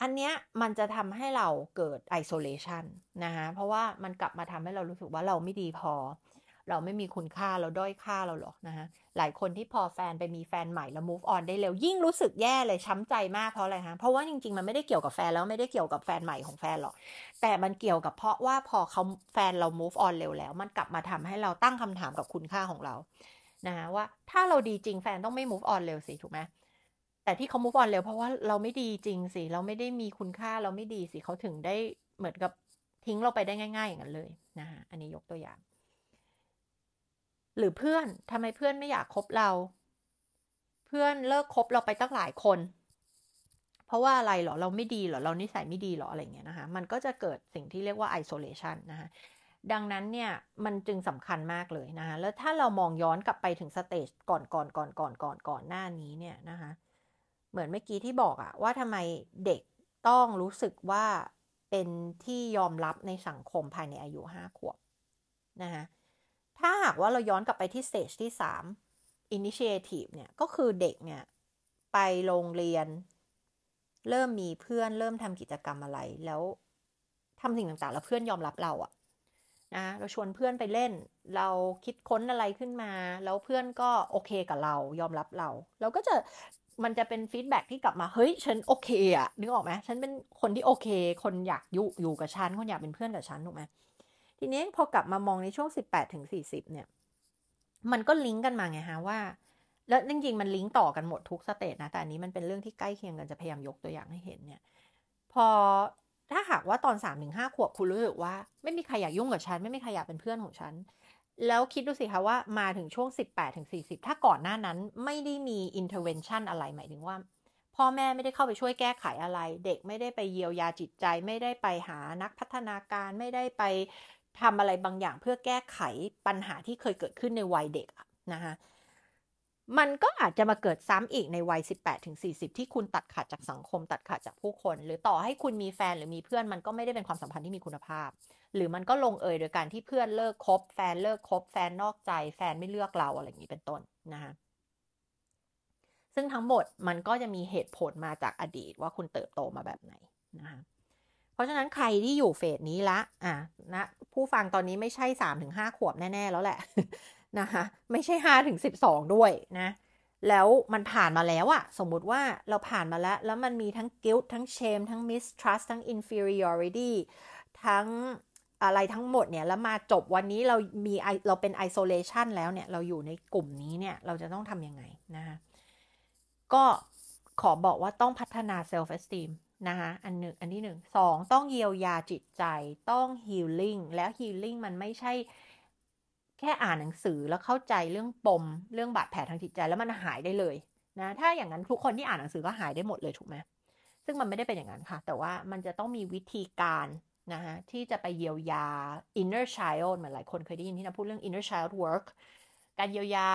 อันเนี้ยมันจะทำให้เราเกิดไอโซเลชันนะคะเพราะว่ามันกลับมาทำให้เรารู้สึกว่าเราไม่ดีพอ เราไม่มีคุณค่าเราด้อยค่าเราหรอกนะคะหลายคนที่พอแฟนไปมีแฟนใหม่แล้ว move on ได้เร็วยิ่งรู้สึกแย่เลยช้าใจมากเพราะอะไรคะเพราะว่าจริงๆมันไม่ได้เกี่ยวกับแฟนแล้วไม่ได้เกี่ยวกับแฟนใหม่ของแฟนหรอกแต่มันเกี่ยวกับเพราะว่าพอเขาแฟนเรา move on เร็วแล้ว มันกลับมาทำให้เราตั้งคำถามกับคุณค่าของเรานะคะว่าถ้าเราดีจริงแฟนต้องไม่ move on เร็วสิถูกไหมแต่ที่เขา move on เร็วเพราะว่าเราไม่ดีจริงสิเราไม่ได้มีคุณค่าเราไม่ดีสิเขาถึงได้เหมือนกับทิ้งเราไปได้ง่าย ๆ อย่างนั้นเลยนะคะอันนี้ยกตัวอย่าง หรือเพื่อนทำไมเพื่อนไม่อยากคบเรา เพื่อนเลิกคบเราไปตั้งหลายคน เพราะว่าอะไรหรอเราไม่ดีหรอเรานิสัยไม่ดีหรออะไรเงี้ยนะคะมันก็จะเกิดสิ่งที่เรียกว่า isolation นะคะดังนั้นเนี่ยมันจึงสำคัญมากเลยนะคะแล้วถ้าเรามองย้อนกลับไปถึงสเตจก่อนก่อนก่อนก่อนก่อนก่อนหน้านี้เนี่ยนะคะเหมือนเมื่อกี้ที่บอกอะว่าทำไมเด็กต้องรู้สึกว่าเป็นที่ยอมรับในสังคมภายในอายุห้าขวบนะคะ ถ้าหากว่าเราย้อนกลับไปที่สเตจที่สาม initiative เนี่ย ก็คือเด็กเนี่ย ไปโรงเรียน เริ่มมีเพื่อนเริ่มทำกิจกรรมอะไร แล้วทำสิ่งต่างๆ แล้วเพื่อนยอมรับเราอะนะเราชวนเพื่อนไปเล่น เราคิดค้นอะไรขึ้นมา แล้วเพื่อนก็โอเคกับเรา ยอมรับเรา เราก็จะมันจะเป็น feedback ที่กลับมา เฮ้ย ฉันโอเคอะนึกออกไหมฉันเป็นคนที่โอเค คนอยากอยู่อยู่กับฉัน คนอยากเป็นเพื่อนกับฉัน ถูกไหม ทีนี้พอกลับมามองในช่วงสิบแปดถึงสี่สิบเนี่ย มันก็ลิงก์กันมาไงฮะว่า แล้วจริงๆมันลิงก์ต่อกันหมดทุก stage นะ แต่อันนี้มันเป็นเรื่องที่ใกล้เคียงกันจะพยายามยกตัวอย่างให้เห็นเนี่ย พอถ้าหากว่าตอนสามถึงห้าขวบคุณรู้สึกว่า ไม่มีใครอยากยุ่งกับฉัน ไม่มีใครอยากเป็นเพื่อนของฉัน แล้วคิดดูสิคะว่ามาถึงช่วงสิบแปดถึงสี่สิบถ้าก่อนหน้านั้นไม่ได้มี intervention อะไรหมายถึงว่าพ่อแม่ไม่ได้เข้าไปช่วยแก้ไขอะไร เด็กไม่ได้ไปเยียวยาจิตใจ ไม่ได้ไปหานักพัฒนาการ ไม่ได้ไป ทำอะไรบางอย่างเพื่อแก้ไขปัญหาที่เคยเกิดขึ้นในวัยเด็กนะคะมันก็อาจจะมาเกิดซ้ำอีกในวัย 18ถึง40 ที่คุณตัดขาดจากสังคม ตัดขาดจากผู้คน หรือต่อให้คุณมีแฟนหรือมีเพื่อนมันก็ไม่ได้เป็นความสัมพันธ์ที่มีคุณภาพ หรือมันก็ลงเอยโดยการที่เพื่อนเลิกคบ แฟนเลิกคบ แฟนนอกใจ แฟนไม่เลือกเราอะไรอย่างนี้เป็นต้นนะคะซึ่งทั้งหมดมันก็จะมีเหตุผลมาจากอดีตว่าคุณเติบโตมาแบบไหนนะคะ ราะฉะนั้นใครที่อยู่เฟสนี้ละอะนะผู้ฟังตอนนี้ไม่ใช่สามถึงห้าขวบแน่ ๆ แล้วแหละนะคะไม่ใช่ห้าถึงสิบสองด้วยนะแล้วมันผ่านมาแล้วอะสมมุติว่าเราผ่านมาแล้ว แล้วมันมีทั้ง guilt ทั้ง shame ทั้ง mistrust ทั้ง inferiority ทั้งอะไรทั้งหมดเนี่ย แล้วมาจบวันนี้เรามีเราเป็น isolation แล้วเนี่ย เราอยู่ในกลุ่มนี้เนี่ย เราจะต้องทำยังไงนะคะก็ขอบอกว่าต้องพัฒนา self esteem นะคะอันหนึ่งอันที่หนึ่งสองต้องเยียวยาจิตใจต้อง healing แล้ว healing มันไม่ใช่แค่อ่านหนังสือแล้วเข้าใจเรื่องปม เรื่องบาดแผลทางจิตใจแล้วมันหายได้เลยนะถ้าอย่างนั้นทุกคนที่อ่านหนังสือก็หายได้หมดเลยถูกไหมซึ่งมันไม่ได้เป็นอย่างนั้นค่ะ แต่ว่ามันจะต้องมีวิธีการนะคะที่จะไปเยียวยา inner child เหมือนหลายคนเคยได้ยินที่นะพูดเรื่อง inner child work การเยียวยา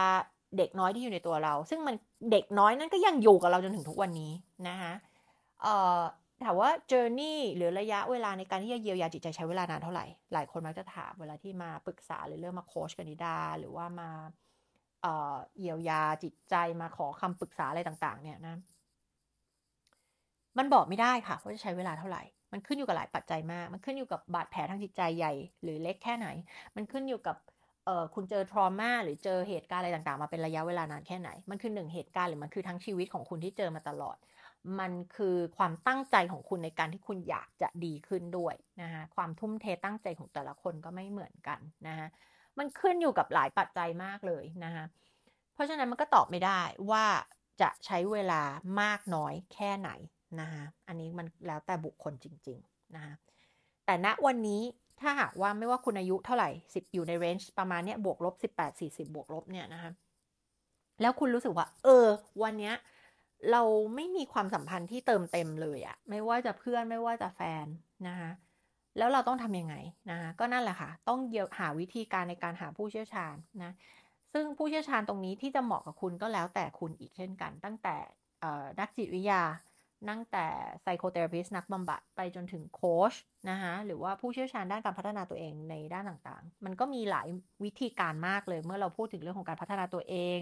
เด็กน้อยที่อยู่ในตัวเรา ซึ่งมันเด็กน้อยนั้นก็ยังอยู่กับเราจนถึงทุกวันนี้นะคะ ถามว่า journey หรือระยะเวลาในการที่จะเยียวยาจิตใจใช้เวลานานเท่าไหร่ หลายคนมักจะถามเวลาที่มาปรึกษาหรือเรื่องมาโค้ชกันนิดา หรือว่ามาเเยียวยาจิตใจมาขอคำปรึกษาอะไรต่างๆ เนี่ยนะ มันบอกไม่ได้ค่ะว่าจะใช้เวลาเท่าไหร่ มันขึ้นอยู่กับหลายปัจจัยมาก มันขึ้นอยู่กับบาดแผลทางจิตใจใหญ่ หรือเล็กแค่ไหน มันขึ้นอยู่กับเออคุณเจอทรมาหรือเจอเหตุการณ์อะไรต่างๆ มาเป็นระยะเวลานานแค่ไหน มันคือหนึ่งเหตุการณ์หรือมันคือทั้งชีวิตของคุณที่เจอมาตลอด มันคือความตั้งใจของคุณในการที่คุณอยากจะดีขึ้นด้วยนะคะความทุ่มเทตั้งใจของแต่ละคนก็ไม่เหมือนกันนะคะมันขึ้นอยู่กับหลายปัจจัยมากเลยนะคะเพราะฉะนั้นมันก็ตอบไม่ได้ว่าจะใช้เวลามากน้อยแค่ไหนนะคะอันนี้มันแล้วแต่บุคคลจริงๆนะคะแต่ณวันนี้ถ้าหากว่าไม่ว่าคุณอายุเท่าไหร่สิบอยู่ในเรนจ์ประมาณเนี้ยบวกลบสิบแปดสี่สิบบวกลบเนี่ยนะคะแล้วคุณรู้สึกว่า เออ วันเนี้ย เราไม่มีความสัมพันธ์ที่เติมเต็มเลยอะไม่ว่าจะเพื่อนไม่ว่าจะแฟนนะคะแล้วเราต้องทำยังไงนะคะก็นั่นแหละค่ะ ต้องเยียหาวิธีการในการหาผู้เชี่ยวชาญนะซึ่งผู้เชี่ยวชาญตรงนี้ที่จะเหมาะกับคุณก็แล้วแต่คุณอีกเช่นกัน ตั้งแต่นักจิตวิทยา นั่งแต่ไซโคเทอราพิสนักบำบัดไปจนถึงโค้ชนะคะหรือว่าผู้เชี่ยวชาญด้านการพัฒนาตัวเองในด้านต่างๆ มันก็มีหลายวิธีการมากเลยเมื่อเราพูดถึงเรื่องของการพัฒนาตัวเอง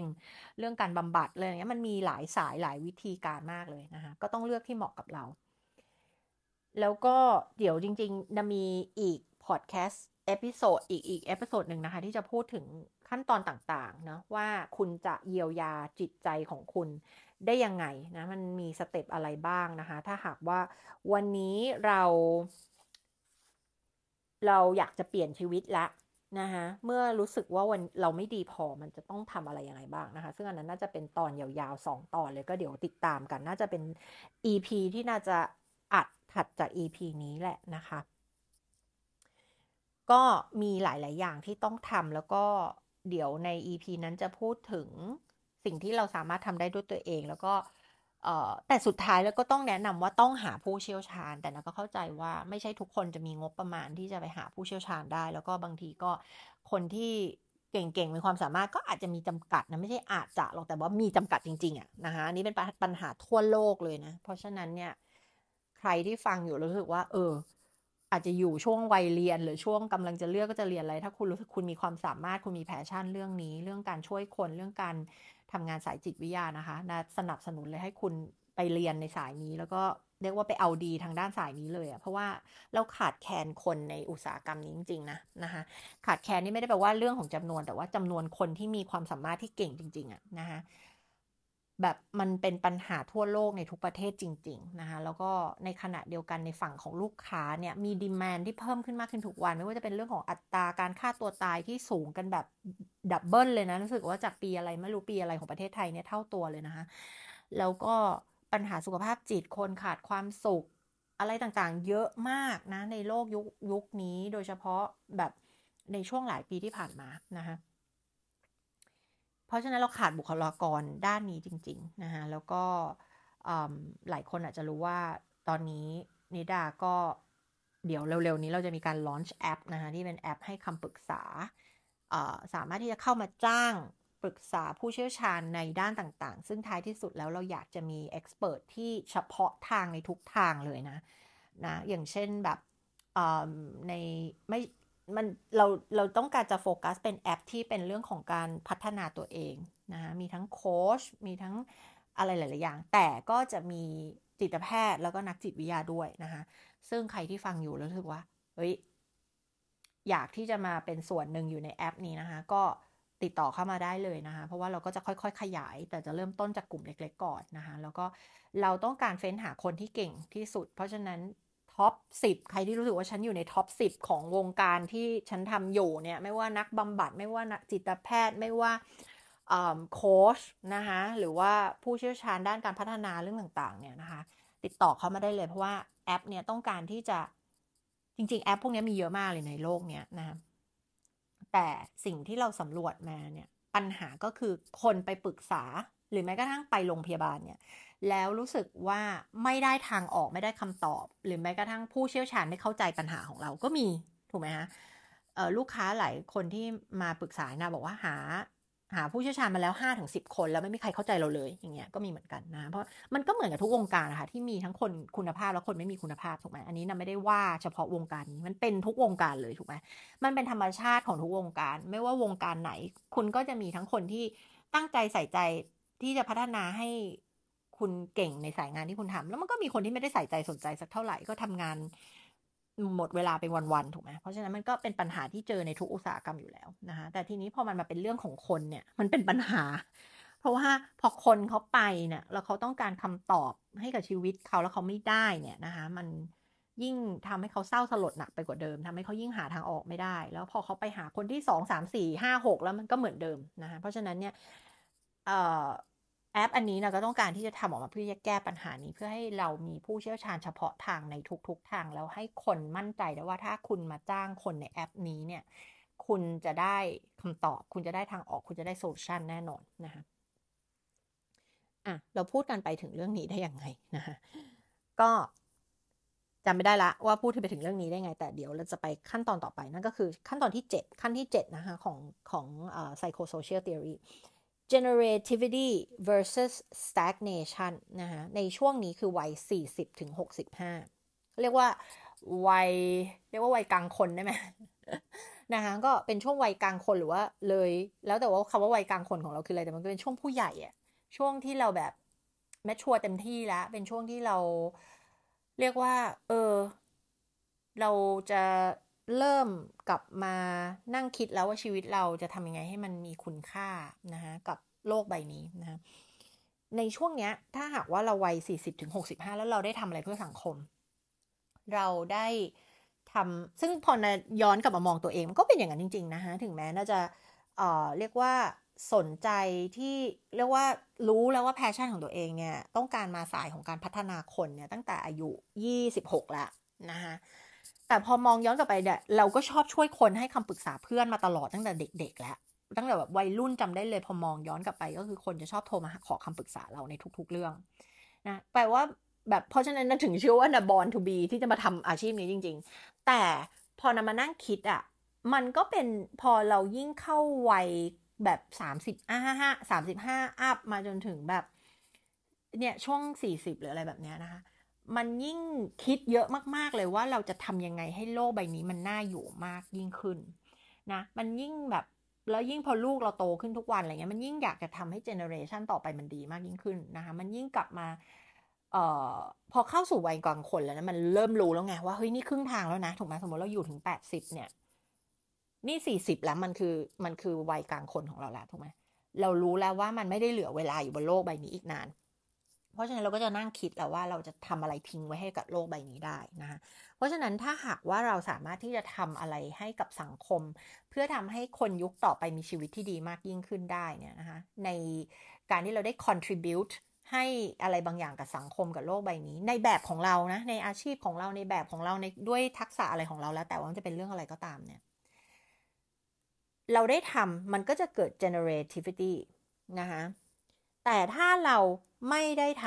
เรื่องการบำบัดเลยอย่างเงี้ยมันมีหลายสายหลายวิธีการมากเลยนะคะก็ต้องเลือกที่เหมาะกับเรา แล้วก็เดี๋ยวจริงๆจะมีอีก podcast episode อีกอีก episode หนึ่งนะคะที่จะพูดถึง ขั้นตอนต่างๆเนาะว่าคุณจะเยียวยาจิตใจของคุณได้ยังไงนะมันมี step อะไรบ้างนะคะ ถ้าหากว่าวันนี้เรา เราอยากจะเปลี่ยนชีวิตละนะคะเมื่อรู้สึกว่าวันเราไม่ดีพอมันจะต้องทำอะไรยังไงบ้างนะคะ ซึ่งอันนั้นน่าจะเป็นตอนยาวๆสองตอนเลยก็เดี๋ยวติดตามกัน น่าจะเป็น EP ที่น่าจะอัดถัดจาก EP นี้แหละนะคะ ก็มีหลาย ๆ อย่างที่ต้องทำแล้วก็ เดี๋ยวใน EP นั้นจะพูดถึงสิ่งที่เราสามารถทำได้ด้วยตัวเอง แล้วก็แต่สุดท้ายแล้วก็ต้องแนะนำว่าต้องหาผู้เชี่ยวชาญ แต่นะก็เข้าใจว่าไม่ใช่ทุกคนจะมีงบประมาณที่จะไปหาผู้เชี่ยวชาญได้ แล้วก็บางทีก็คนที่เก่งๆมีความสามารถก็อาจจะมีจำกัดนะไม่ใช่อาจจะหรอกแต่ว่ามีจำกัดจริงๆอะนะคะนนี้เป็นปัญหาทั่วโลกเลยนะ เพราะฉะนั้นเนี่ย ใครที่ฟังอยู่รู้สึกว่า เออ อาจจะอยู่ช่วงวัยเรียน หรือช่วงกำลังจะเลือกก็จะเรียนอะไร ถ้าคุณรู้สึกคุณมีความสามารถคุณมีแพชชั่นเรื่องนี้ เรื่องการช่วยคนเรื่องการทำงานสายจิตวิทยานะคะนะสนับสนุนเลยให้คุณไปเรียนในสายนี้ แล้วก็เรียกว่าไปเอาดีทางด้านสายนี้เลยอะเพราะว่าเราขาดแคลนคนในอุตสาหกรรมนี้จริงๆนะนะคะขาดแคลนนี่ไม่ได้แปลว่าเรื่องของจำนวน แต่ว่าจำนวนคนที่มีความสามารถที่เก่งจริงๆอะนะคะ แบบมันเป็นปัญหาทั่วโลกในทุกประเทศจริง ๆ นะคะ แล้วก็ในขณะเดียวกันในฝั่งของลูกค้าเนี่ยมี demand ที่เพิ่มขึ้นมากขึ้นทุกวัน ไม่ว่าจะเป็นเรื่องของอัตราการฆ่าตัวตายที่สูงกันแบบ double เลยนะ รู้สึกว่าจากปีอะไรไม่รู้ปีอะไรของประเทศไทยเนี่ยเท่าตัวเลยนะคะ แล้วก็ปัญหาสุขภาพจิตคนขาดความสุขอะไรต่างๆ เยอะมากนะในโลกยุคยุคนี้โดยเฉพาะแบบในช่วงหลายปีที่ผ่านมานะคะ ราะฉะนั้นเราขาดบุคลากรด้านนี้จริงๆนะคะแล้วก็หลายคนอาจจะรู้ว่าตอนนี้นิดาก็เดี๋ยวเร็วๆนี้เราจะมีการลอนช์แอปนะคะที่เป็นแอปให้คำปรึกษาสามารถที่จะเข้ามาจ้างปรึกษาผู้เชี่ยวชาญในด้านต่างๆ ซึ่งท้ายที่สุดแล้วเราอยากจะมีเอ็กซ์เพรสที่เฉพาะทางในทุกทางเลยนะนะอย่างเช่นแบบในไม่ มันเราเราต้องการจะโฟกัสเป็นแอปที่เป็นเรื่องของการพัฒนาตัวเองนะคะมีทั้งโค้ชมีทั้งอะไรหลาย ๆ อย่าง แต่ก็จะมีจิตแพทย์แล้วก็นักจิตวิทยาด้วยนะคะ ซึ่งใครที่ฟังอยู่แล้วรู้สึกว่า เฮ้ย อยากที่จะมาเป็นส่วนหนึ่งอยู่ในแอปนี้นะคะ ก็ติดต่อเข้ามาได้เลยนะคะ เพราะว่าเราก็จะค่อย ๆ ขยาย แต่จะเริ่มต้นจากกลุ่มเล็ก ๆ ก่อนนะคะ แล้วก็เราต้องการเฟ้นหาคนที่เก่งที่สุด เพราะฉะนั้น top 10 ใครที่รู้สึกว่าฉันอยู่ใน top 10 ของวงการที่ฉันทำอยู่เนี่ย ไม่ว่านักบำบัด ไม่ว่านักจิตแพทย์ ไม่ว่าโค้ชนะคะหรือว่าผู้เชี่ยวชาญด้านการพัฒนาเรื่องต่างๆ เนี่ยนะคะ ติดต่อเข้ามาได้เลย เพราะว่าแอปเนี่ยต้องการที่จะจริง ๆ แอปพวกนี้มีเยอะมากเลยในโลกเนี้ยนะคะแต่สิ่งที่เราสำรวจมาเนี่ยปัญหาก็คือคนไปปรึกษาหรือแม้กระทั่งไปโรงพยาบาลเนี่ย แล้วรู้สึกว่าไม่ได้ทางออกไม่ได้คำตอบ หรือแม้กระทั่งผู้เชี่ยวชาญไม่เข้าใจปัญหาของเราก็มีถูกไหมฮะลูกค้าหลายคนที่มาปรึกษานะบอกว่าหาหาผู้เชี่ยวชาญมาแล้ว5้าถึงสิคนแล้วไม่มีใครเข้าใจเราเลยอย่างเงี้ยก็มีเหมือนกันนะเพราะมันก็เหมือนกับทุกวงการนะคะที่มีทั้งคนคุณภาพและคนไม่มีคุณภาพถูกไหมอันนี้นะไม่ได้ว่าเฉพาะวงการนี้มันเป็นทุกวงการเลยถูกไหมมันเป็นธรรมชาติของทุกวงการ ไม่ว่าวงการไหน คุณก็จะมีทั้งคนที่ตั้งใจใส่ใจที่จะพัฒนาให้ คุณเก่งในสายงานที่คุณทำแล้วมันก็มีคนที่ไม่ได้ใส่ใจสนใจสักเท่าไหร่ก็ทำงานหมดเวลาเป็นวันๆถูกไหมเพราะฉะนั้นมันก็เป็นปัญหาที่เจอในทุกอุตสาหกรรมอยู่แล้วนะคะแต่ทีนี้พอมันมาเป็นเรื่องของคนเนี่ย มันเป็นปัญหา เพราะว่าพอคนเขาไปเนี่ยแล้วเขาต้องการคำตอบให้กับชีวิตเขาแล้วเขาไม่ได้เนี่ยนะคะมันยิ่งทำให้เขาเศร้าสลดหนักไปกว่าเดิมทำให้เขายิ่งหาทางออกไม่ได้ แล้วพอเขาไปหาคนที่สองสามสี่ห้าหกแล้วมันก็เหมือนเดิมนะคะเพราะฉะนั้นเนี่ย แอปอันนี้เราก็ต้องการที่จะทำออกมาเพื่อจะแก้ปัญหานี้เพื่อให้เรามีผู้เชี่ยวชาญเฉพาะทางในทุก ๆ ทาง แล้วให้คนมั่นใจได้ว่าถ้าคุณมาจ้างคนในแอปนี้เนี่ย คุณจะได้คำตอบ คุณจะได้ทางออก คุณจะได้ solution แน่นอนนะคะอะเราพูดกันไปถึงเรื่องนี้ได้ยังไงนะคะก็จำไม่ได้ละว่าพูดไปถึงเรื่องนี้ได้ไง แต่เดี๋ยวเราจะไปขั้นตอนต่อไปนั่นก็คือขั้นตอนที่ 7 ขั้นที่ 7 นะคะของของ psychosocial theory generativity versus stagnation นะคะในช่วงนี้คือวัย 40ถึง65 เรียกว่าวัยเรียกว่าวัยกลางคนได้ไหมนะคะก็เป็นช่วงวัยกลางคนหรือว่าเลย แล้วแต่ว่าคำว่าวัยกลางคนของเราคืออะไรแต่มันก็เป็นช่วงผู้ใหญ่อะช่วงที่เราแบบแมชชัวเต็มที่แล้ว เป็นช่วงที่เราเรียกว่า เออ เราจะ เริ่มกลับมานั่งคิดแล้วว่าชีวิตเราจะทำยังไงให้มันมีคุณค่านะคะกับโลกใบนี้นะคะในช่วงเนี้ยถ้าหากว่าเราวัย 40ถึง65 แล้วเราได้ทำอะไรเพื่อสังคม เราได้ทำซึ่งพอนาย้อนกลับมามองตัวเองก็เป็นอย่างนั้นจริง ๆ นะคะถึงแม้นาจะเอ่อเรียกว่าสนใจที่เรียกว่ารู้แล้วว่า passion ของตัวเองเนี่ยต้องการมาสายของการพัฒนาคนเนี่ยตั้งแต่อายุ 26 แล้วนะคะ แต่พอมองย้อนกลับไปเนี่ยเราก็ชอบช่วยคนให้คำปรึกษาเพื่อนมาตลอดตั้งแต่เด็ก ๆ แล้ว ตั้งแต่แบบวัยรุ่นจำได้เลย พอมองย้อนกลับไป ก็คือคนจะชอบโทรมาขอคำปรึกษาเราในทุก ๆ เรื่องนะแปลว่าแบบเพราะฉะนั้นถึงเชื่อว่านะบอลทูบีที่จะมาทำอาชีพนี้จริง ๆ แต่พอนำมานั่งคิดอะมันก็เป็นพอเรายิ่งเข้าวัยแบบสามสิบห้าห้าสามสิบห้าอัพมาจนถึงแบบ เนี่ยช่วงสี่สิบหรืออะไรแบบเนี้ยนะคะ มันยิ่งคิดเยอะมากๆเลยว่าเราจะทำยังไงให้โลกใบนี้มันน่าอยู่มากยิ่งขึ้นนะ มันยิ่งแบบแล้วยิ่งพอลูกเราโตขึ้นทุกวันอะไรเงี้ยมันยิ่งอยากจะทำให้เจเนอเรชันต่อไปมันดีมากยิ่งขึ้นนะคะมันยิ่งกลับมาเอ่อพอเข้าสู่วัยกลางคนแล้วนะมันเริ่มรู้แล้วไงว่าเฮ้ยนี่ครึ่งทางแล้วนะถูกไหมสมมติเราอยู่ถึงแปดสิบเนี่ย นี่สี่สิบแล้วมันคือมันคือวัยกลางคนของเราแล้วถูกไหมเรารู้แล้วว่ามันไม่ได้เหลือเวลาอยู่บนโลกใบนี้อีกนาน เพราะฉะนั้นเราก็จะนั่งคิดแล้วว่าเราจะทำอะไรทิ้งไว้ให้กับโลกใบนี้ได้นะคะเพราะฉะนั้นถ้าหากว่าเราสามารถที่จะทำอะไรให้กับสังคม เพื่อทำให้คนยุคต่อไปมีชีวิตที่ดีมากยิ่งขึ้นได้เนี่ยนะคะในการที่เราได้ contribute ให้อะไรบางอย่างกับสังคมกับโลกใบนี้ ในแบบของเรานะในอาชีพของเราในแบบของเราในด้วยทักษะอะไรของเราแล้ว แต่ว่ามันจะเป็นเรื่องอะไรก็ตามเนี่ยเราได้ทำมันก็จะเกิด generativity นะคะแต่ถ้าเรา ไม่ได้ท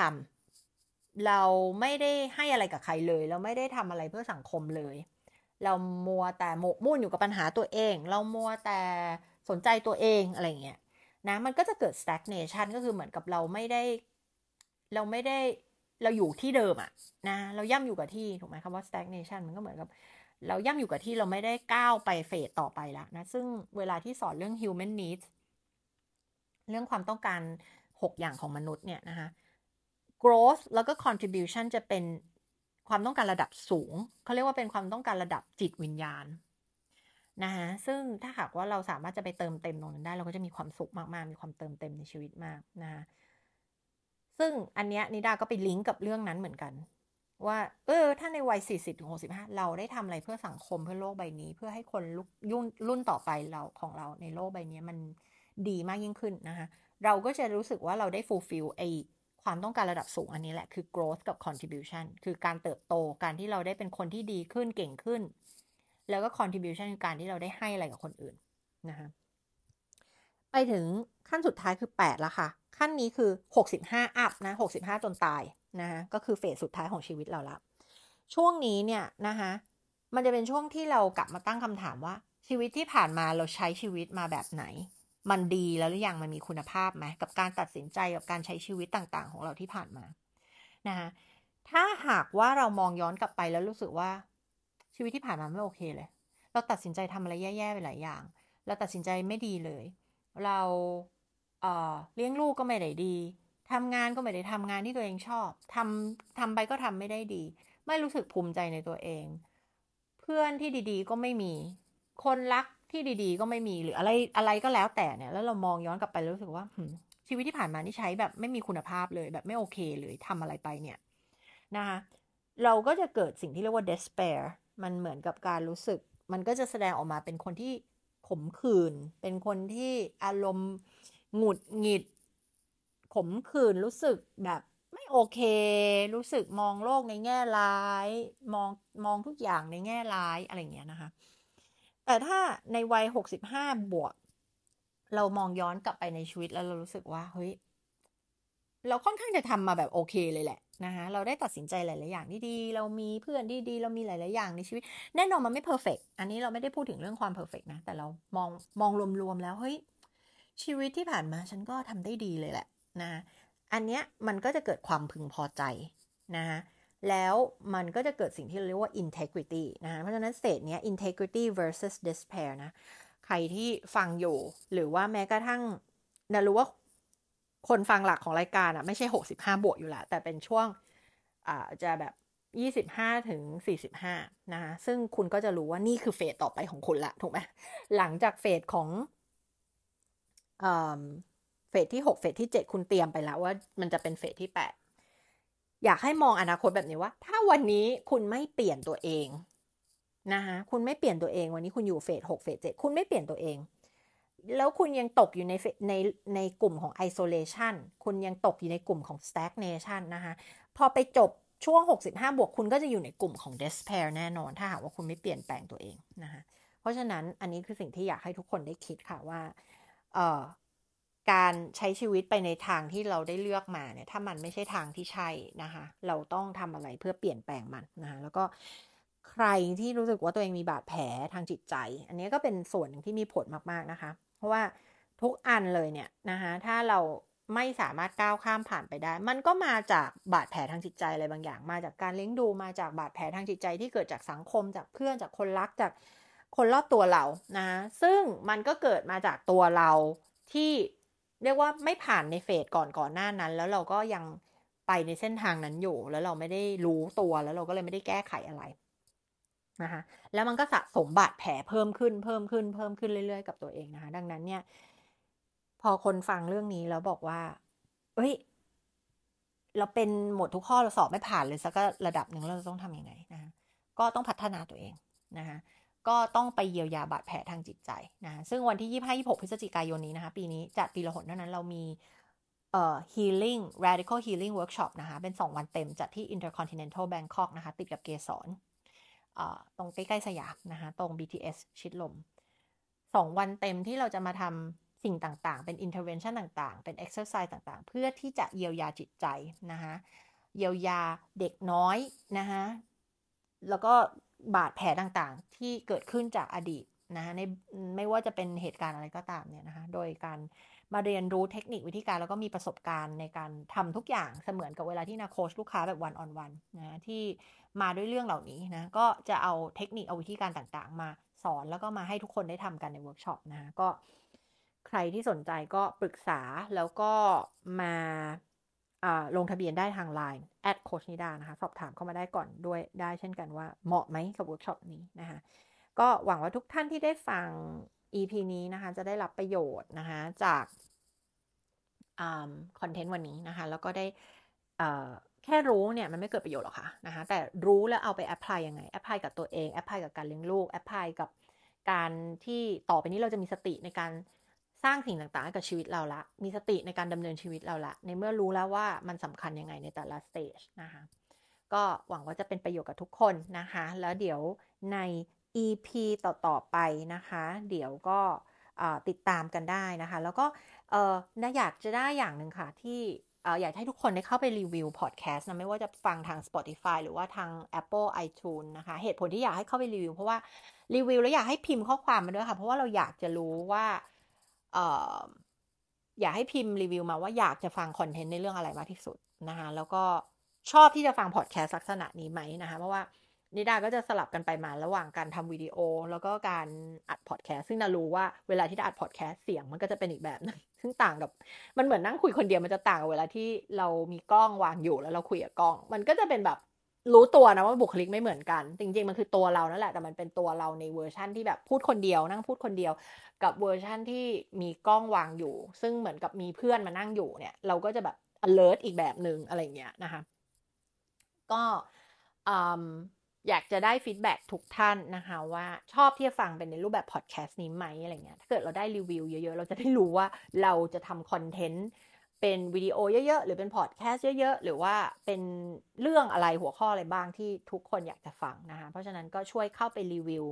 ำเราไม่ได้ให้อะไรกับใครเลย เราไม่ได้ทำอะไรเพื่อสังคมเลย เรามัวแต่หมกมุ่นอยู่กับปัญหาตัวเอง เรามัวแต่สนใจตัวเองอะไรเงี้ยนะมันก็จะเกิด stagnation ก็คือเหมือนกับเราไม่ได้ เราไม่ได้เราอยู่ที่เดิมอะนะเราย่ำอยู่กับที่ถูกไหมคำว่า stagnation มันก็เหมือนกับเราย่ำอยู่กับที่เราไม่ได้ก้าวไปเฟสต่อไปแล้วนะ ซึ่งเวลาที่สอนเรื่อง human needs เรื่องความต้องการ 6 อย่างของมนุษย์เนี่ยนะคะ growth แล้วก็ contribution จะเป็นความต้องการระดับสูง เขาเรียกว่าเป็นความต้องการระดับจิตวิญญาณนะคะซึ่งถ้าหากว่าเราสามารถจะไปเติมเต็มตรงนั้นได้ เราก็จะมีความสุขมากๆ มีความเติมเต็มในชีวิตมากนะคะซึ่งอันเนี้ยนิดาก็ไปลิงก์กับเรื่องนั้นเหมือนกัน ว่าเออถ้าในวัย 40ถึง65 เราได้ทำอะไรเพื่อสังคมเพื่อโลกใบนี้ เพื่อให้คนรุ่นรุ่นต่อไปเราของเราในโลกใบนี้มันดีมากยิ่งขึ้นนะคะ เราก็จะรู้สึกว่าเราได้ fulfill ไอความต้องการระดับสูงอันนี้แหละ คือ growth กับ contribution คือการเติบโตการที่เราได้เป็นคนที่ดีขึ้นเก่งขึ้น แล้วก็ contribution คือการที่เราได้ให้อะไรกับคนอื่นนะคะไปถึงขั้นสุดท้ายคือ 8 แล้วค่ะ ขั้นนี้คือ 65 อัพนะ 65 จนตายนะคะก็คือเฟสสุดท้ายของชีวิตเราละ ช่วงนี้เนี่ยนะคะมันจะเป็นช่วงที่เรากลับมาตั้งคำถามว่าชีวิตที่ผ่านมาเราใช้ชีวิตมาแบบไหน มันดีแล้วหรือยังมันมีคุณภาพไหมกับการตัดสินใจกับการใช้ชีวิตต่างๆ ของเราที่ผ่านมานะคะถ้าหากว่าเรามองย้อนกลับไปแล้วรู้สึกว่าชีวิตที่ผ่านมาไม่โอเคเลย เราตัดสินใจทำอะไรแย่ๆไปหลายอย่าง เราตัดสินใจไม่ดีเลย เราเเลี้ยงลูกก็ไม่ได้ดีทำงานก็ไม่ได้ทำงานที่ตัวเองชอบทำทำไปก็ทำไม่ได้ดี ไม่รู้สึกภูมิใจในตัวเอง เพื่อนที่ดีๆก็ไม่มี คนรัก ที่ดีๆ ก็ไม่มีหรืออะไรอะไรก็แล้วแต่เนี่ย แล้วเรามองย้อนกลับไปรู้สึกว่าชีวิตที่ผ่านมานี่ใช้แบบไม่มีคุณภาพเลยแบบไม่โอเคเลยทำอะไรไปเนี่ยนะคะเราก็จะเกิดสิ่งที่เรียกว่า despair มันเหมือนกับการรู้สึก มันก็จะแสดงออกมาเป็นคนที่ขมขื่นเป็นคนที่อารมณ์หงุดหงิด ขมขื่นรู้สึกแบบไม่โอเค รู้สึกมองโลกในแง่ร้าย มองมองทุกอย่างในแง่ร้ายอะไรเงี้ยนะคะ แต่ถ้าในวัยหกสิบห้าบวก เรามองย้อนกลับไปในชีวิตแล้วเรารู้สึกว่าเฮ้ยเราค่อนข้างจะทำมาแบบโอเคเลยแหละนะคะเราได้ตัดสินใจหลาย ๆ อย่างที่ดีเรามีเพื่อนที่ดีเรามีหลาย ๆ อย่างในชีวิต แน่นอนมันไม่ perfect อันนี้เราไม่ได้พูดถึงเรื่องความ perfect นะ แต่เรามองมองรวม ๆ แล้วเฮ้ยชีวิตที่ผ่านมาฉันก็ทำได้ดีเลยแหละนะอันเนี้ยมันก็จะเกิดความพึงพอใจนะคะ แล้วมันก็จะเกิดสิ่งที่เรียกว่า integrity นะเพราะฉะนั้นเศษเนี้ย integrity versus despair นะ ใครที่ฟังอยู่ หรือว่าแม้กระทั่งนะรู้ว่าคนฟังหลักของรายการอะไม่ใช่ 65 บวกอยู่ล้วแต่เป็นช่วงอ่าจะแบบ 25 ถึง 45 นะคะซึ่งคุณก็จะรู้ว่านี่คือเฟสต่อไปของคุณละถูกไหมหลังจากเฟสของเฟสที่ 6 เฟสที่ 7 คุณเตรียมไปแล้วว่ามันจะเป็นเฟสที่ 8 อยากให้มองอนาคตแบบนี้ว่า ถ้าวันนี้คุณไม่เปลี่ยนตัวเองนะคะคุณไม่เปลี่ยนตัวเองวันนี้คุณอยู่เฟส6เฟส7คุณไม่เปลี่ยนตัวเอง แล้วคุณยังตกอยู่ในในในกลุ่มของ isolation คุณยังตกอยู่ในกลุ่มของ stagnation นะคะพอไปจบช่วง 65 บวกคุณก็จะอยู่ในกลุ่มของ despair แน่นอน ถ้าหากว่าคุณไม่เปลี่ยนแปลงตัวเองนะคะเพราะฉะนั้นอันนี้คือสิ่งที่อยากให้ทุกคนได้คิดค่ะว่าเออ การใช้ชีวิตไปในทางที่เราได้เลือกมาเนี่ยถ้ามันไม่ใช่ทางที่ใช่นะคะเราต้องทำอะไรเพื่อเปลี่ยนแปลงมันนะคะแล้วก็ใครที่รู้สึกว่าตัวเองมีบาดแผลทางจิตใจ อันนี้ก็เป็นส่วนหนึ่งที่มีผลมากๆนะคะ เพราะว่าทุกอันเลยเนี่ยนะคะถ้าเราไม่สามารถก้าวข้ามผ่านไปได้ มันก็มาจากบาดแผลทางจิตใจอะไรบางอย่าง มาจากการเลี้ยงดูมาจากบาดแผลทางจิตใจที่เกิดจากสังคม จากเพื่อนจากคนรักจากคนรอบตัวเรานะ ซึ่งมันก็เกิดมาจากตัวเราที่ เรียกว่าไม่ผ่านในเฟสก่อนก่อนหน้านั้น แล้วเราก็ยังไปในเส้นทางนั้นอยู่ แล้วเราไม่ได้รู้ตัวแล้วเราก็เลยไม่ได้แก้ไขอะไรนะคะแล้วมันก็สะสมบาดแผลเพิ่มขึ้นเพิ่มขึ้นเพิ่มขึ้นเรื่อยๆกับตัวเองนะคะดังนั้นเนี่ย พอคนฟังเรื่องนี้แล้วบอกว่า เอ้ย เราเป็นหมดทุกข้อเราสอบไม่ผ่านเลยสักระดับหนึ่งเราต้องทำยังไงนะก็ต้องพัฒนาตัวเองนะคะ ก็ต้องไปเยียวยาบาดแผลทางจิตใจนะซึ่งวันที่ 25 26 พฤศจิกายนนี้นะคะปีนี้จัดปีละหนเท่านั้นเรามีเอ่อ healing radical healing workshop นะคะ เป็น 2 วันเต็มจัดที่ intercontinental Bangkok นะคะ ติดกับเกสรเอ่อตรงใกล้ๆสยามนะคะ ตรง BTS ชิดลม 2 วันเต็มที่เราจะมาทำสิ่งต่างๆ เป็น intervention ต่างๆ เป็น exercise ต่างๆ เพื่อที่จะเยียวยาจิตใจนะคะ เยียวยาเด็กน้อยนะคะแล้วก็ บาดแผลต่างๆ ที่เกิดขึ้นจากอดีตนะคะในไม่ว่าจะเป็นเหตุการณ์อะไรก็ตามเนี่ยนะคะโดยการมาเรียนรู้เทคนิควิธีการแล้วก็มีประสบการณ์ในการทำทุกอย่างเสมือนกับเวลาที่นาโค้ชลูกค้าแบบ one on one นะที่มาด้วยเรื่องเหล่านี้นะก็จะเอาเทคนิคเอาวิธีการต่างๆ มาสอนแล้วก็มาให้ทุกคนได้ทำกันในเวิร์กช็อปนะก็ใครที่สนใจก็ปรึกษาแล้วก็มา ลงทะเบียนได้ทาง Line add โค้ชนิดานะคะ สอบถามเข้ามาได้ก่อนด้วยได้เช่นกันว่าเหมาะไหมกับเวิร์กช็อปนี้นะคะ ก็หวังว่าทุกท่านที่ได้ฟัง EP นี้นะคะ จะได้รับประโยชน์นะคะ จากคอนเทนต์วันนี้นะคะ แล้วก็ได้แค่รู้เนี่ยมันไม่เกิดประโยชน์หรอกค่ะนะคะ แต่รู้แล้วเอาไป apply ยังไง apply กับตัวเอง apply กับการเลี้ยงลูก apply กับการที่ต่อไปนี้เราจะมีสติในการ สร้างสิ่งต่างๆให้กับชีวิตเราละ มีสติในการดำเนินชีวิตเราละ ในเมื่อรู้แล้วว่ามันสำคัญยังไงในแต่ละ stage นะคะ ก็หวังว่าจะเป็นประโยชน์กับทุกคนนะคะ แล้วเดี๋ยวใน EP ต่อๆไปนะคะ เดี๋ยวก็ติดตามกันได้นะคะ แล้วก็เอออยากจะได้อย่างหนึ่งค่ะที่อยากให้ทุกคนได้เข้าไปรีวิวพอดแคสต์นะ ไม่ว่าจะฟังทาง Spotify หรือว่าทาง Apple iTunes นะคะ เหตุผลที่อยากให้เข้าไปรีวิว เพราะว่ารีวิวแล้วอยากให้พิมพ์ข้อความมาด้วยค่ะ เพราะว่าเราอยากจะรู้ว่า อย่าให้พิมพ์รีวิวมาว่าอยากจะฟังคอนเทนต์ในเรื่องอะไรมากที่สุดนะคะแล้วก็ชอบที่จะฟังพอดแคสต์ลักษณะนี้ไหมนะคะเพราะว่านิดาก็จะสลับกันไปมาระหว่างการทำวิดีโอ แล้วก็การอัดพอดแคสต์ซึ่งนารู้ว่าเวลาที่อัดพอดแคสต์เสียงมันก็จะเป็นอีกแบบนึงซึ่งต่างกับ มันเหมือนนั่งคุยคนเดียวมันจะต่างกับเวลาที่เรามีกล้องวางอยู่แล้วเราคุยกับกล้อง มันก็จะเป็นแบบรู้ตัวนะว่าบุคลิกไม่เหมือนกัน จริง ๆ มันคือตัวเรานั่นแหละแต่มันเป็นตัวเราในเวอร์ชั่นที่แบบพูดคนเดียวนั่งพูดคนเดียว กับเวอร์ชั่นที่มีกล้องวางอยู่ ซึ่งเหมือนกับมีเพื่อนมานั่งอยู่เนี่ย เราก็จะแบบ alert อีกแบบหนึ่งอะไรเงี้ยนะคะ ก็อยากจะได้ฟีดแบ็ทุกท่านนะคะว่าชอบที่จะฟังเป็นในรูปแบบพอดแคสต์นี้ไหมอะไรเงี้ยถ้าเกิดเราได้รีวิวเยอะๆ เราจะได้รู้ว่าเราจะทำคอนเทนต์เป็นวิดีโอเยอะๆ หรือเป็นพอดแคสต์เยอะๆ หรือว่าเป็นเรื่องอะไรหัวข้ออะไรบ้างที่ทุกคนอยากจะฟังนะคะ เพราะฉะนั้นก็ช่วยเข้าไปรีวิว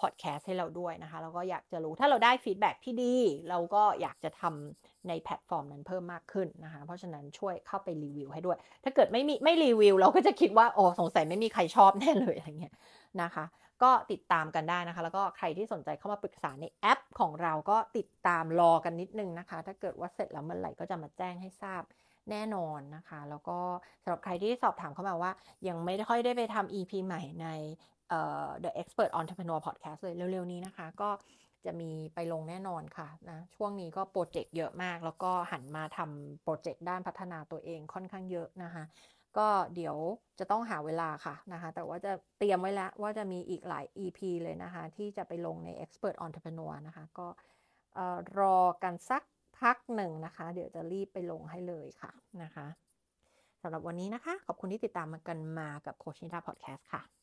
พอดแคสต์ให้เราด้วยนะคะ แล้วก็อยากจะรู้ถ้าเราได้ feedback ที่ดี เราก็อยากจะทำในแพลตฟอร์มนั้นเพิ่มมากขึ้นนะคะ เพราะฉะนั้นช่วยเข้าไปรีวิวให้ด้วย ถ้าเกิดไม่มีไม่รีวิว เราก็จะคิดว่าโอ้สงสัยไม่มีใครชอบแน่เลยอะไรเงี้ยนะคะ ก็ติดตามกันได้นะคะ แล้วก็ใครที่สนใจเข้ามาปรึกษาในแอปของเราก็ติดตามรอกันนิดนึงนะคะ ถ้าเกิดว่าเสร็จแล้วเมื่อไหร่ก็จะมาแจ้งให้ทราบแน่นอนนะคะ แล้วก็สำหรับใครที่สอบถามเข้ามาว่า ยังไม่ค่อยได้ไปทำ EP ใหม่ใน The Expert Entrepreneur Podcast เลยเร็วๆนี้นะคะ ก็จะมีไปลงแน่นอนค่ะนะช่วงนี้ก็โปรเจกต์เยอะมาก แล้วก็หันมาทำโปรเจกต์ด้านพัฒนาตัวเองค่อนข้างเยอะนะคะ ก็เดี๋ยวจะต้องหาเวลาค่ะนะคะ แต่ว่าจะเตรียมไว้แล้วว่าจะมีอีกหลาย EP เลยนะคะ ที่จะไปลงใน Expert Entrepreneur นะคะ ก็รอกันสักพักหนึ่งนะคะ เดี๋ยวจะรีบไปลงให้เลยค่ะนะคะสำหรับวันนี้นะคะ ขอบคุณที่ติดตามมากันมากับโคชนิดาพอดแคสต์ค่ะ